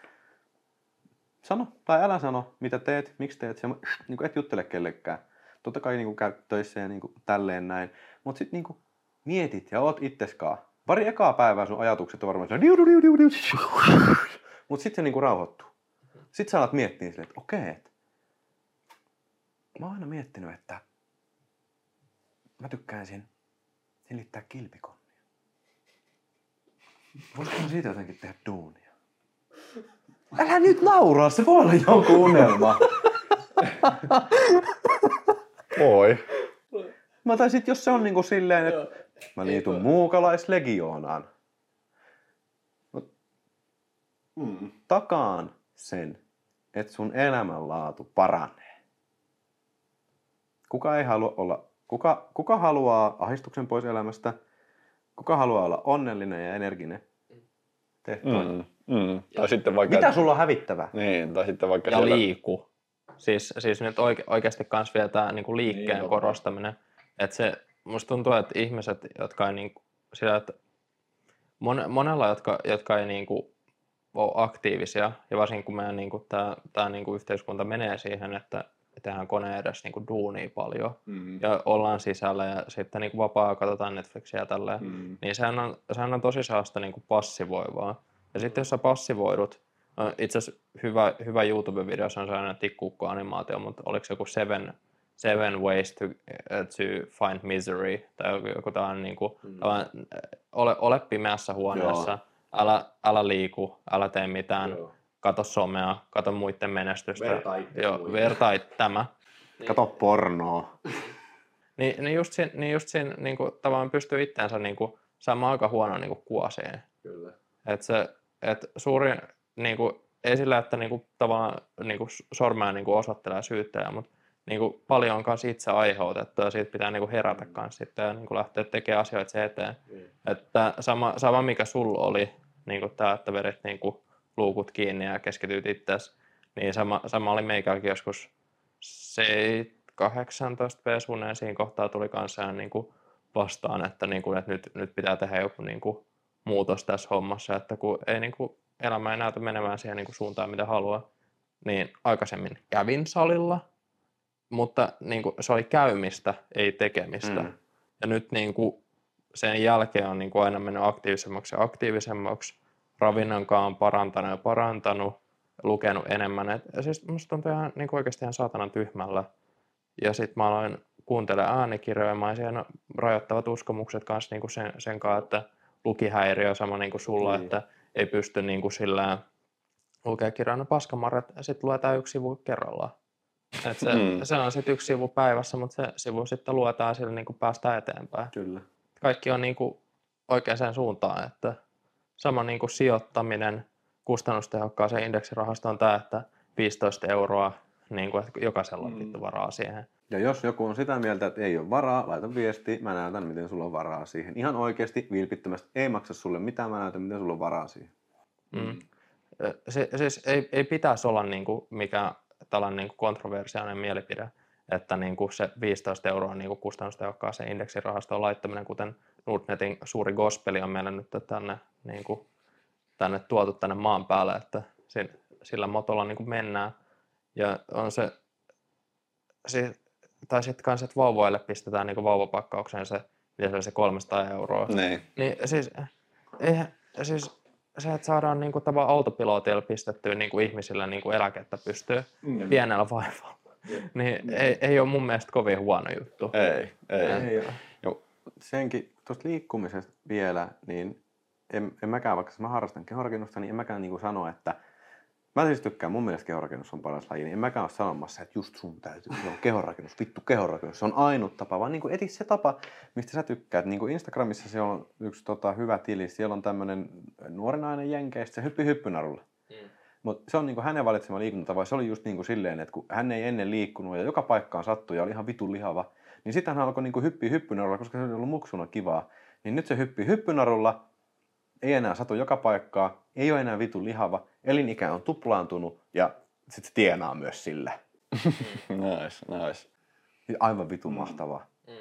sano tai älä sano, mitä teet, miksi teet sen, niin kuin et juttele kellekään. Totta kai niin kuin käy töissä ja niin kuin tälleen näin, mutta sitten niin kuin mietit ja oot itseskaan. Pari ekaa päivää sun ajatukset on varmaan mutta sitten se niin kuin rauhoittuu. Sitten sä alat miettiä silleen, että okei, että mä oon aina miettinyt, että mä tykkäisin silittää kilpikonnia. Voisiko siitä jotenkin tehdä duunia? Älä nyt nauraa, se voi olla jonkun unelma. Voi. Mä tai sit jos se on niinku silleen, että. Mä liityn muukalaislegioonaan. Mm. Takaan sen, että sun elämänlaatu paranee. Kuka ei halua olla, kuka, kuka haluaa ahdistuksen pois elämästä, kuka haluaa olla onnellinen ja energinen. Mm. Mm. Tai sitten vaikka... Mitä sulla on hävittävää? Niin, tai sitten vaikka Ja siellä... liiku. Siis, siis nyt oike, oikeasti kans vielä tämä niinku liikkeen Niin, korostaminen. Että se, musta tuntuu, että ihmiset, jotka ei niinku, sillä, että mon, monella, jotka, jotka ei niinku ole aktiivisia, ja varsinkin kun meidän niinku, tämä tää niinku yhteiskunta menee siihen, että tehdään koneen edessä niinku duunia paljon, Mm. ja ollaan sisällä, ja sitten niinku vapaa katsotaan Netflixiä ja tälleen, Mm. niin sehän on, sehän on tosi sellaista niin kuin passivoivaa. Ja sitten jos sä passivoidut, no itse asiassa hyvä, hyvä YouTube-video, se on sellainen tikkukko-animaatio, mutta oliko se joku seven, seven ways to, uh, to find misery, tai joku, tällainen, niin kuin, Mm. tällainen, äh, ole, ole pimeässä huoneessa, älä, älä liiku, älä tee mitään, Joo. kato somea, kato muiden menestystä. Vertaa itseäsi Joo, muihin. vertaa it- tämä. Kato pornoa. [laughs] Niin, niin just siinä, niin just siinä niin kuin, tavallaan pystyy itseensä niin kuin, saamaan aika huono niin kuin, kuoseen. Kyllä. Että se, et suuri, niinku, ei sillä, että niinku, tavallaan niinku, sormea niinku, osoittelee ja syyttelee, mutta niinku, paljon on myös itse aiheutettu ja siitä pitää niinku, herätä kanssa sitten ja niinku, lähteä tekemään asioita sen eteen. Niin. Että sama, sama mikä sulla oli, niinku, tämä, että vedit niinku, luukut kiinni ja keskityt itseäsi, niin sama, sama oli meikälläkin joskus 18 pesuneen siinä kohtaa tuli kanssa niinku, vastaan, että, niinku, että nyt, nyt pitää tehdä joku niinku, muutos tässä hommassa, että kun ei niin kuin, elämä ei näytä menemään siihen niin kuin, suuntaan, mitä haluaa, niin aikaisemmin kävin salilla, mutta niin kuin, se oli käymistä, ei tekemistä. Mm. Mm. Ja nyt niin kuin, sen jälkeen on niin kuin, aina mennyt aktiivisemmaksi ja aktiivisemmaksi. Ravinnonkaan on parantanut ja parantanut, lukenut enemmän. Et, ja siis musta tuntuu ihan, niin kuin oikeasti ihan saatanan tyhmällä. Ja sitten mä aloin kuuntelemaan äänikirjoja, mä siellä rajoittavat uskomukset kanssa niin kuin sen, sen kanssa, että lukihäiriö sama niin kuin sulla, Niin. että ei pysty niin kuin sillä lukea kirjana paskamarret, ja sitten luetaan yksi sivu kerrallaan. Et se, Mm. mm. se on sitten yksi sivu päivässä, mutta se sivu sitten luetaan sillä niin kuin päästään eteenpäin. Kyllä. Kaikki on niin kuin oikeaan suuntaan, että sama niin kuin sijoittaminen kustannustehokkaaseen indeksirahastoon on tämä, että 15 euroa niin kuin, että jokaisella on vittu varaa siihen. Ja jos joku on sitä mieltä, että ei ole varaa, laita viesti, mä näytän, miten sulla on varaa siihen. Ihan oikeasti, vilpittömästi, ei maksa sulle mitään, mä näytän, miten sulla on varaa siihen. Mm. Se, siis ei, ei pitäisi olla niin kuin mikä tällainen niin kuin kontroversiaalinen mielipide, että niin kuin se 15 euroa niin kuin kustannustehokkaaseen indeksirahastoon laittaminen, kuten Nordnetin suuri gospeli on meille nyt tänne, niin kuin, tänne tuotu tänne maan päälle, että sillä motolla niin kuin mennään. Ja on se, tai sitten kanssa, että vauvoille pistetään niin vauvapakkaukseen se, se 300 euroa. Niin. Niin siis, eihän, siis se, että saadaan niin kuin, autopilotilla pistettyä niin kuin ihmisille niin kuin eläkettä pystyy mm. pienellä vaivalla. [laughs] niin mm. ei, ei ole mun mielestä kovin huono juttu. Ei, ei. ei jo. Senkin tuosta liikkumisesta vielä, niin en, en mäkään, vaikka mä harrastan kehonrakennusta, niin en mäkään niin kuin sano, että – Mä siis tykkään, mun mielestä kehonrakennus on paras laji, niin en mäkään ole sanomassa, että just sun täytyy, se on kehonrakennus, vittu kehonrakennus, se on ainut tapa, vaan niin kuin eti se tapa, mistä sä tykkäät. Niin kuin Instagramissa se on yksi tota, hyvä tili, siellä on tämmöinen nuori nainen jenkeistä, se hyppi hyppynarulla. Mm. Mutta se on niinku hänen valitsema liikuntatapa. Se oli just niinku silleen, että kun hän ei ennen liikkunut ja joka paikkaan sattui ja oli ihan vitun lihava, niin sitten hän alkoi niinku hyppiä hyppynarulla, koska se oli ollut muksuna kivaa. Niin nyt se hyppii hyppynarulla, ei enää satu joka paikkaa, ei ole enää vitun lihava, elinikä on tuplaantunut ja sitten se tienaa myös sillä. [laughs] nice, nice. Aivan vitun mahtavaa. Mm.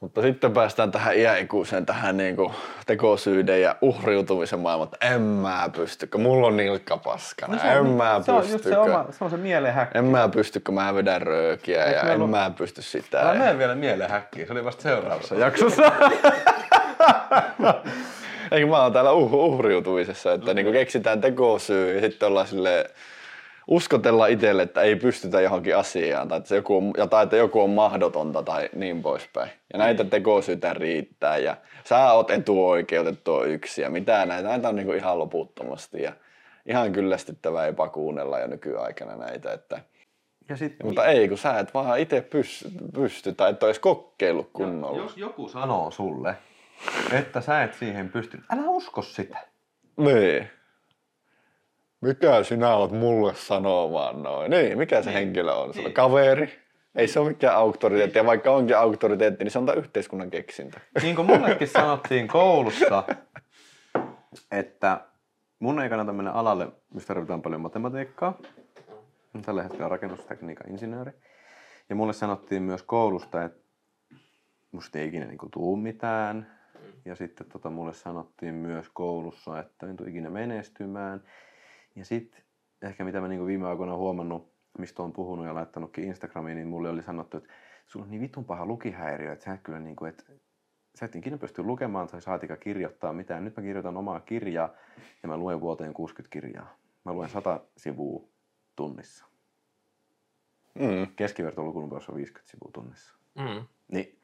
Mutta sitten päästään tähän iäikuiseen, tähän niinku tekosyyden ja uhriutumisen maailmaan, että en mä pysty, kun mulla on nilkka paskana, no se en mä se on, just se, oma, se on se mielenhäkki. En mä pysty, kun mä vedän röökiä Eikö ja en ollut... mä pysty sitä. Älä mene vielä mielenhäkkiä, se oli vasta seuraavassa [laughs] jaksossa. [laughs] Eikö mä oon täällä uh, uhriutumisessa, että mm. niin keksitään tekosyy ja sitten ollaan sille uskotella itselle, että ei pystytä johonkin asiaan tai että, joku on, tai että joku on mahdotonta tai niin poispäin. Ja näitä mm. tekosyitä riittää ja sä oot etuoikeutettu yksi ja mitä näitä, näitä on niin kuin ihan loputtomasti ja ihan kyllästyttävää jopa kuunnella jo nykyaikana näitä, että ja sit, mutta ei, kun sä et vaan itse pysty, pysty tai et olisi kokeillut kunnolla. Jos joku sanoo sulle, että sä et siihen pysty. Älä usko sitä. Niin. Mikä sinä olet mulle sanomaan noin? Niin, mikä se niin. henkilö on? Se on niin. kaveri. Ei se ole mikään auktoriteetti, ja vaikka onkin auktoriteetti, niin se on yhteiskunnan keksintö. Niin kuin mullekin sanottiin koulussa, että mun ei kannata mennä alalle, mistä tarvitaan paljon matematiikkaa. Tällä hetkellä rakennustekniikan insinööri. Ja mulle sanottiin myös koulusta, että musta ei ikinä niin tuu mitään, ja sitten tota, mulle sanottiin myös koulussa, että en tule ikinä menestymään. Ja sitten ehkä mitä mä niin viime aikoina huomannut, mistä on puhunut ja laittanutkin Instagramiin, niin mulle oli sanottu, että sulla on niin vitun paha lukihäiriö, että sä et kyllä niin kuin, että sä et ikinä pysty lukemaan tai saatika kirjoittaa mitään. Nyt mä kirjoitan omaa kirjaa ja mä luen vuoteen 60 kirjaa. Mä luen 100 sivua tunnissa. Mm. Keskivertolukunopeus on 50 sivua tunnissa. Mm. Niin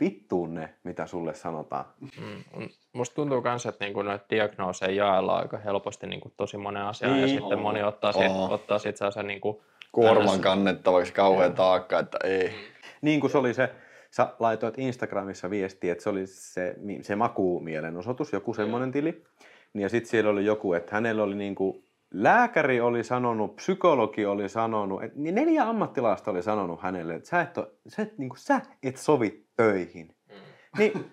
vittuun ne, mitä sulle sanotaan. Mm. Musta tuntuu myös, että niinku noita diagnooseja jaellaan aika helposti niinku tosi monen asiaan niin. ja sitten moni ottaa, sit, ottaa sit se niinku kuorman kannettavaksi kauhean taakka, että ei. Niin kuin se oli se, sä laitoit Instagramissa viestiä, että se oli se, se makuumielenosoitus, joku semmoinen tili. Niin ja sitten siellä oli joku, että hänellä oli niinku, lääkäri oli sanonut, psykologi oli sanonut, että niin neljä ammattilaista oli sanonut hänelle, että sä et, ole, sä et, niin kuin, sä et sovi töihin. Mm. Niin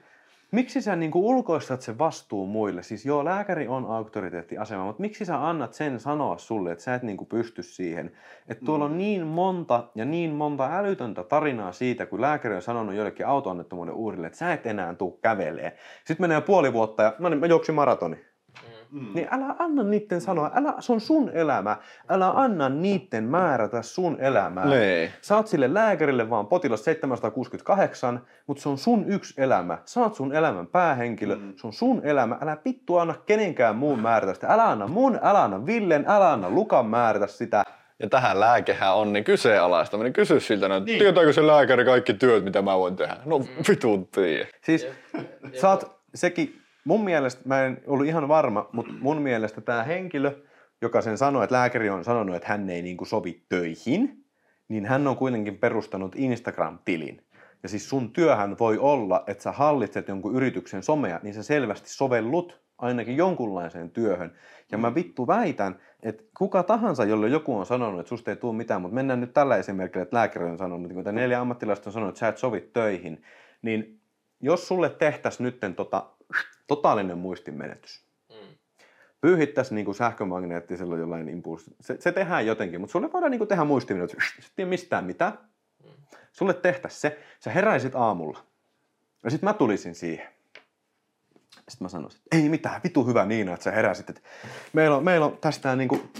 miksi sä niin kuin ulkoistat sen vastuun muille? Siis joo, lääkäri on auktoriteettiasema, mutta miksi sä annat sen sanoa sulle, että sä et niin kuin pysty siihen? Että tuolla on mm. niin monta ja niin monta älytöntä tarinaa siitä, kun lääkäri on sanonut joillekin autoonnettomuuden uurille, että sä et enää tuu kävelee. Sitten menee puoli vuotta ja no niin, mä juoksin maratoni. Mm. Niin älä anna niiden sanoa, älä, se on sun elämä, älä anna niiden määrätä sun elämää. Nee. Sä oot sille lääkärille vaan potilas 768, mutta se on sun yksi elämä. Sä oot sun elämän päähenkilö, mm. se on sun elämä. Älä pittu anna kenenkään muun määrätä sitä. Älä anna mun, älä anna Villen, älä anna Lukan määrätä sitä. Ja tähän lääkehän on niin kyseenalaistaminen. Kysy siltä, että niin. tietääkö se lääkäri kaikki työt, mitä mä voin tehdä? No vitun tiedä. Siis sä oot, sekin mun mielestä, mä en ollut ihan varma, mutta mun mielestä tämä henkilö, joka sen sanoi, että lääkäri on sanonut, että hän ei niin kuin sovi töihin, niin hän on kuitenkin perustanut Instagram-tilin. Ja siis sun työhän voi olla, että sä hallitset jonkun yrityksen somea, niin sä selvästi sovellut ainakin jonkunlaiseen työhön. Ja mä vittu väitän, että kuka tahansa, jolle joku on sanonut, että susta ei tule mitään, mutta mennään nyt tällä esimerkillä, että lääkäri on sanonut, että neljä ammattilaista on sanonut, että sä et sovi töihin, niin jos sulle tehtäisiin nyt tota, totaalinen muistinmenetys, mm. pyyhittäisiin niin sähkömagneettisella jollain impulssi, se, se tehdään jotenkin, mutta sulle voidaan niin tehdä muistinmenetys, et tiedä mistään mitään, mm. sulle tehtäisiin se, sä heräisit aamulla, ja sitten mä tulisin siihen. Sitten mä sanoisin, että ei mitään, vitu hyvä Niina, että sä heräsit. Että meillä, on, meillä on tästä niin kuin,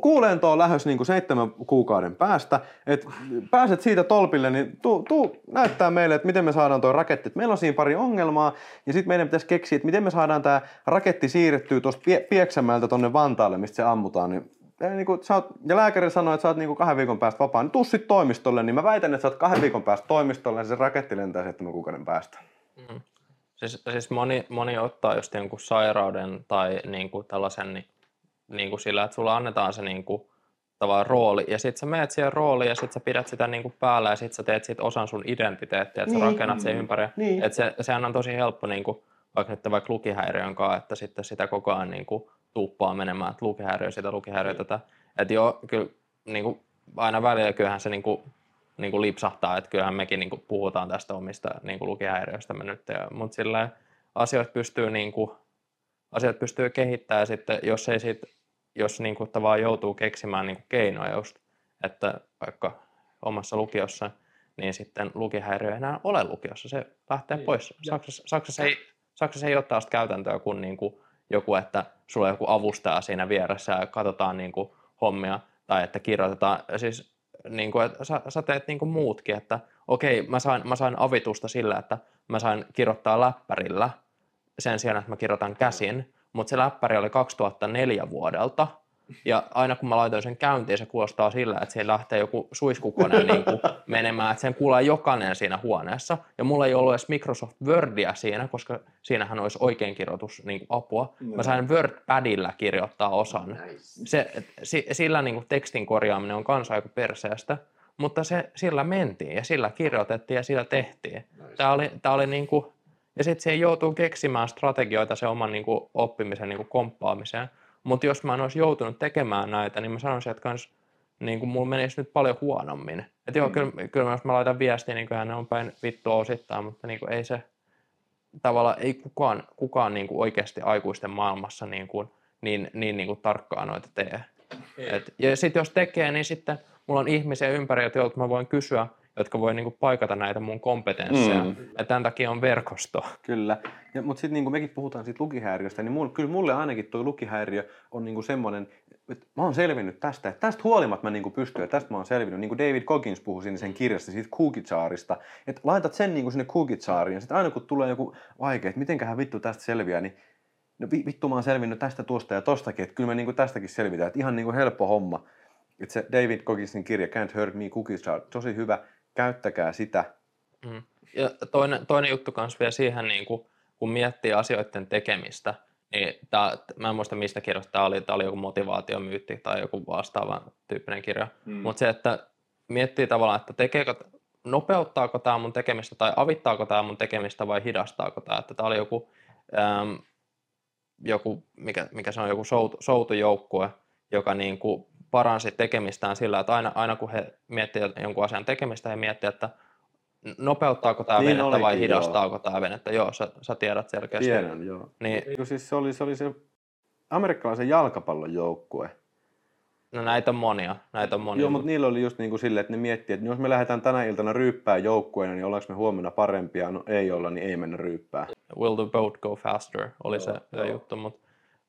kuulentoa on lähes niin kuin seitsemän kuukauden päästä. Että pääset siitä tolpille, niin tuu, tuu näyttää meille, että miten me saadaan tuo raketti. Meillä on siinä pari ongelmaa, ja sitten meidän pitäisi keksiä, että miten me saadaan tämä raketti siirrettyä tuosta pie- Pieksämäeltä tuonne Vantaalle, mistä se ammutaan. Niin ja, niin kuin, oot, ja lääkäri sanoi, että sä oot niin kuin kahden viikon päästä vapaa, niin tuu sit toimistolle, niin mä väitän, että sä oot kahden viikon päästä toimistolle, ja se raketti lentää seitsemän kuukauden päästä. Mm. Siis, siis moni, moni ottaa just jonkun sairauden tai niin kuin tällaisen niin, niin kuin sillä, että sulla annetaan se niin kuin, tavallaan rooli, ja sitten sä menet siihen rooliin, ja sitten sä pidät sitä niin kuin päällä, ja sitten sä teet siitä osan sun identiteettiä, että niin, sä rakennat sen ympäri. Niin. Että se, sehän on tosi helppo, niin kuin, vaikka nyt vaikka lukihäiriön kanssa, että sitten sitä koko ajan niin kuin, tuuppaa menemään, että lukihäiriö, sitä lukihäiriö, niin. tätä. Että joo, kyllä niin kuin, aina välillä kyllähän se niin kuin, niin kuin lipsahtaa, että kyllähän mekin niin kuin puhutaan tästä omista niin kuin lukihäiriöistä me nyt, ja, mutta sillä asioita pystyy, niin kuin, asiat pystyy kehittämään sitten, jos ei sit, jos niin kuin, tavallaan joutuu keksimään niin kuin keinoja just, että vaikka omassa lukiossa, niin sitten lukihäiriö ei enää ole lukiossa, se lähtee niin. pois. Saksassa, Saksassa, ei, Saksassa ei ole taas käytäntöä kuin, niin kuin joku, että sulla on joku avustaja siinä vieressä ja katsotaan niin kuin hommia, tai että kirjoitetaan, siis niin kuin, että sä, sä teet niin kuin muutkin, että okei, mä sain, mä sain avitusta sillä, että mä sain kirjoittaa läppärillä sen sijaan, että mä kirjoitan käsin, mutta se läppäri oli 2004 vuodelta, ja aina kun mä laitoin sen käyntiin, se kuulostaa sillä, että siellä lähtee joku suiskukone niin kuin [laughs] menemään, että sen kuulee jokainen siinä huoneessa. Ja mulla ei ollut edes Microsoft Wordia siinä, koska siinähän olisi oikeinkirjoitus niin kuin apua. Mä sain WordPadilla kirjoittaa osan. Se, sillä niin kuin tekstin korjaaminen on kanssa aika perseestä, mutta se, sillä mentiin ja sillä kirjoitettiin ja sillä tehtiin. Tämä oli, tämä oli niin kuin, ja sitten se joutuu keksimään strategioita se oman niin kuin, oppimisen niin kuin komppaamiseen. Mutta jos mä en olisi joutunut tekemään näitä, niin mä sanoisin, että kans, niin kuin mulla menisi nyt paljon huonommin. Että joo, mm. kyllä, kyllä jos mä laitan viestiä, niin kyllähän ne on päin vittua osittain, mutta niin kuin ei se tavallaan, ei kukaan, kukaan niin kuin oikeasti aikuisten maailmassa niin, kuin, niin, niin, niin kuin tarkkaan noita tee. Et, ja sitten jos tekee, niin sitten mulla on ihmisiä ympäri, joilta mä voin kysyä, jotka voi niinku paikata näitä mun kompetensseja. Mm. Ja tämän takia on verkosto. Kyllä. Ja, mutta sitten niin mekin puhutaan siitä lukihäiriöstä, niin mulle, kyllä mulle ainakin tuo lukihäiriö on niinku semmoinen, että mä oon selvinnyt tästä. Että tästä huolimatta mä niinku pystyn ja tästä mä oon selvinnyt. Niin kuin David Coggins puhui siinä sen kirjassa siitä Kuukitsaarista. Että laitat sen niinku sinne Kuukitsaariin ja sitten aina kun tulee joku vaikea, että mitenköhän vittu tästä selviää, niin no vittu mä oon selvinnyt tästä, tuosta ja tostakin, että kyllä me niinku tästäkin selvitään. Että ihan niinku helppo homma. Että se David Cogginsin kirja Can't Hurt Me Cookies Jar, tosi hyvä käyttäkää sitä. Mm. Ja toinen, toinen juttu myös vielä siihen, niin kuin, kun miettii asioiden tekemistä, niin tää, mä en muista mistä kirjasta tämä oli, tämä oli joku motivaatiomyytti tai joku vastaava tyyppinen kirja, mm. mutta se, että miettii tavallaan, että tekeekö, nopeuttaako tämä mun tekemistä tai avittaako tämä mun tekemistä vai hidastaako tämä, että tämä oli joku, äm, joku mikä, mikä se on, joku soutu, soutujoukkue, joka niin kuin paransi tekemistään sillä, että aina, aina kun he miettivät jonkun asian tekemistä, he miettivät, että nopeuttaako tämä niin venettä olikin, vai hidastaako joo. tämä venettä. Joo, sä, sä tiedät selkeästi. Tiedän, joo. Niin, Eikö siis se oli, se oli se amerikkalaisen jalkapallon joukkue. No näitä on monia. Näitä on monia. Joo, mutta niillä oli just niin kuin silleen, että ne miettii, että jos me lähdetään tänä iltana ryyppää joukkueena, niin ollaanko me huomenna parempia? No ei olla, niin ei mennä ryyppää. Will the boat go faster, oli joo, se, joo. se juttu. Mutta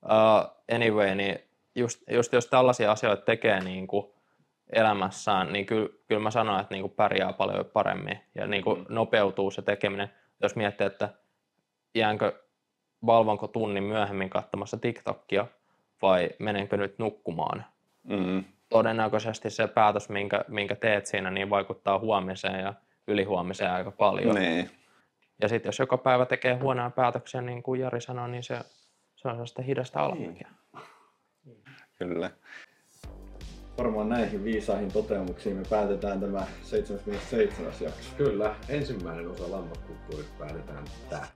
uh, anyway, niin just, just jos tällaisia asioita tekee niin kuin elämässään, niin kyllä, kyllä mä sanon, että niin kuin pärjää paljon paremmin ja niin kuin mm. nopeutuu se tekeminen. Jos miettii, että jäänkö, valvonko tunnin myöhemmin katsomassa TikTokia vai menenkö nyt nukkumaan, mm. todennäköisesti se päätös, minkä, minkä teet siinä, niin vaikuttaa huomiseen ja ylihuomiseen aika paljon. Niin. Ja sitten jos joka päivä tekee huonoja päätöksiä, niin kuin Jari sanoi, niin se, se on sellaista hidasta alamäkiä. Niin. Kyllä. Varmaan näihin viisaihin toteamuksiin me päätetään tämä 77. jakso. Kyllä, ensimmäinen osa lammaskulttuurista päätetään tähän.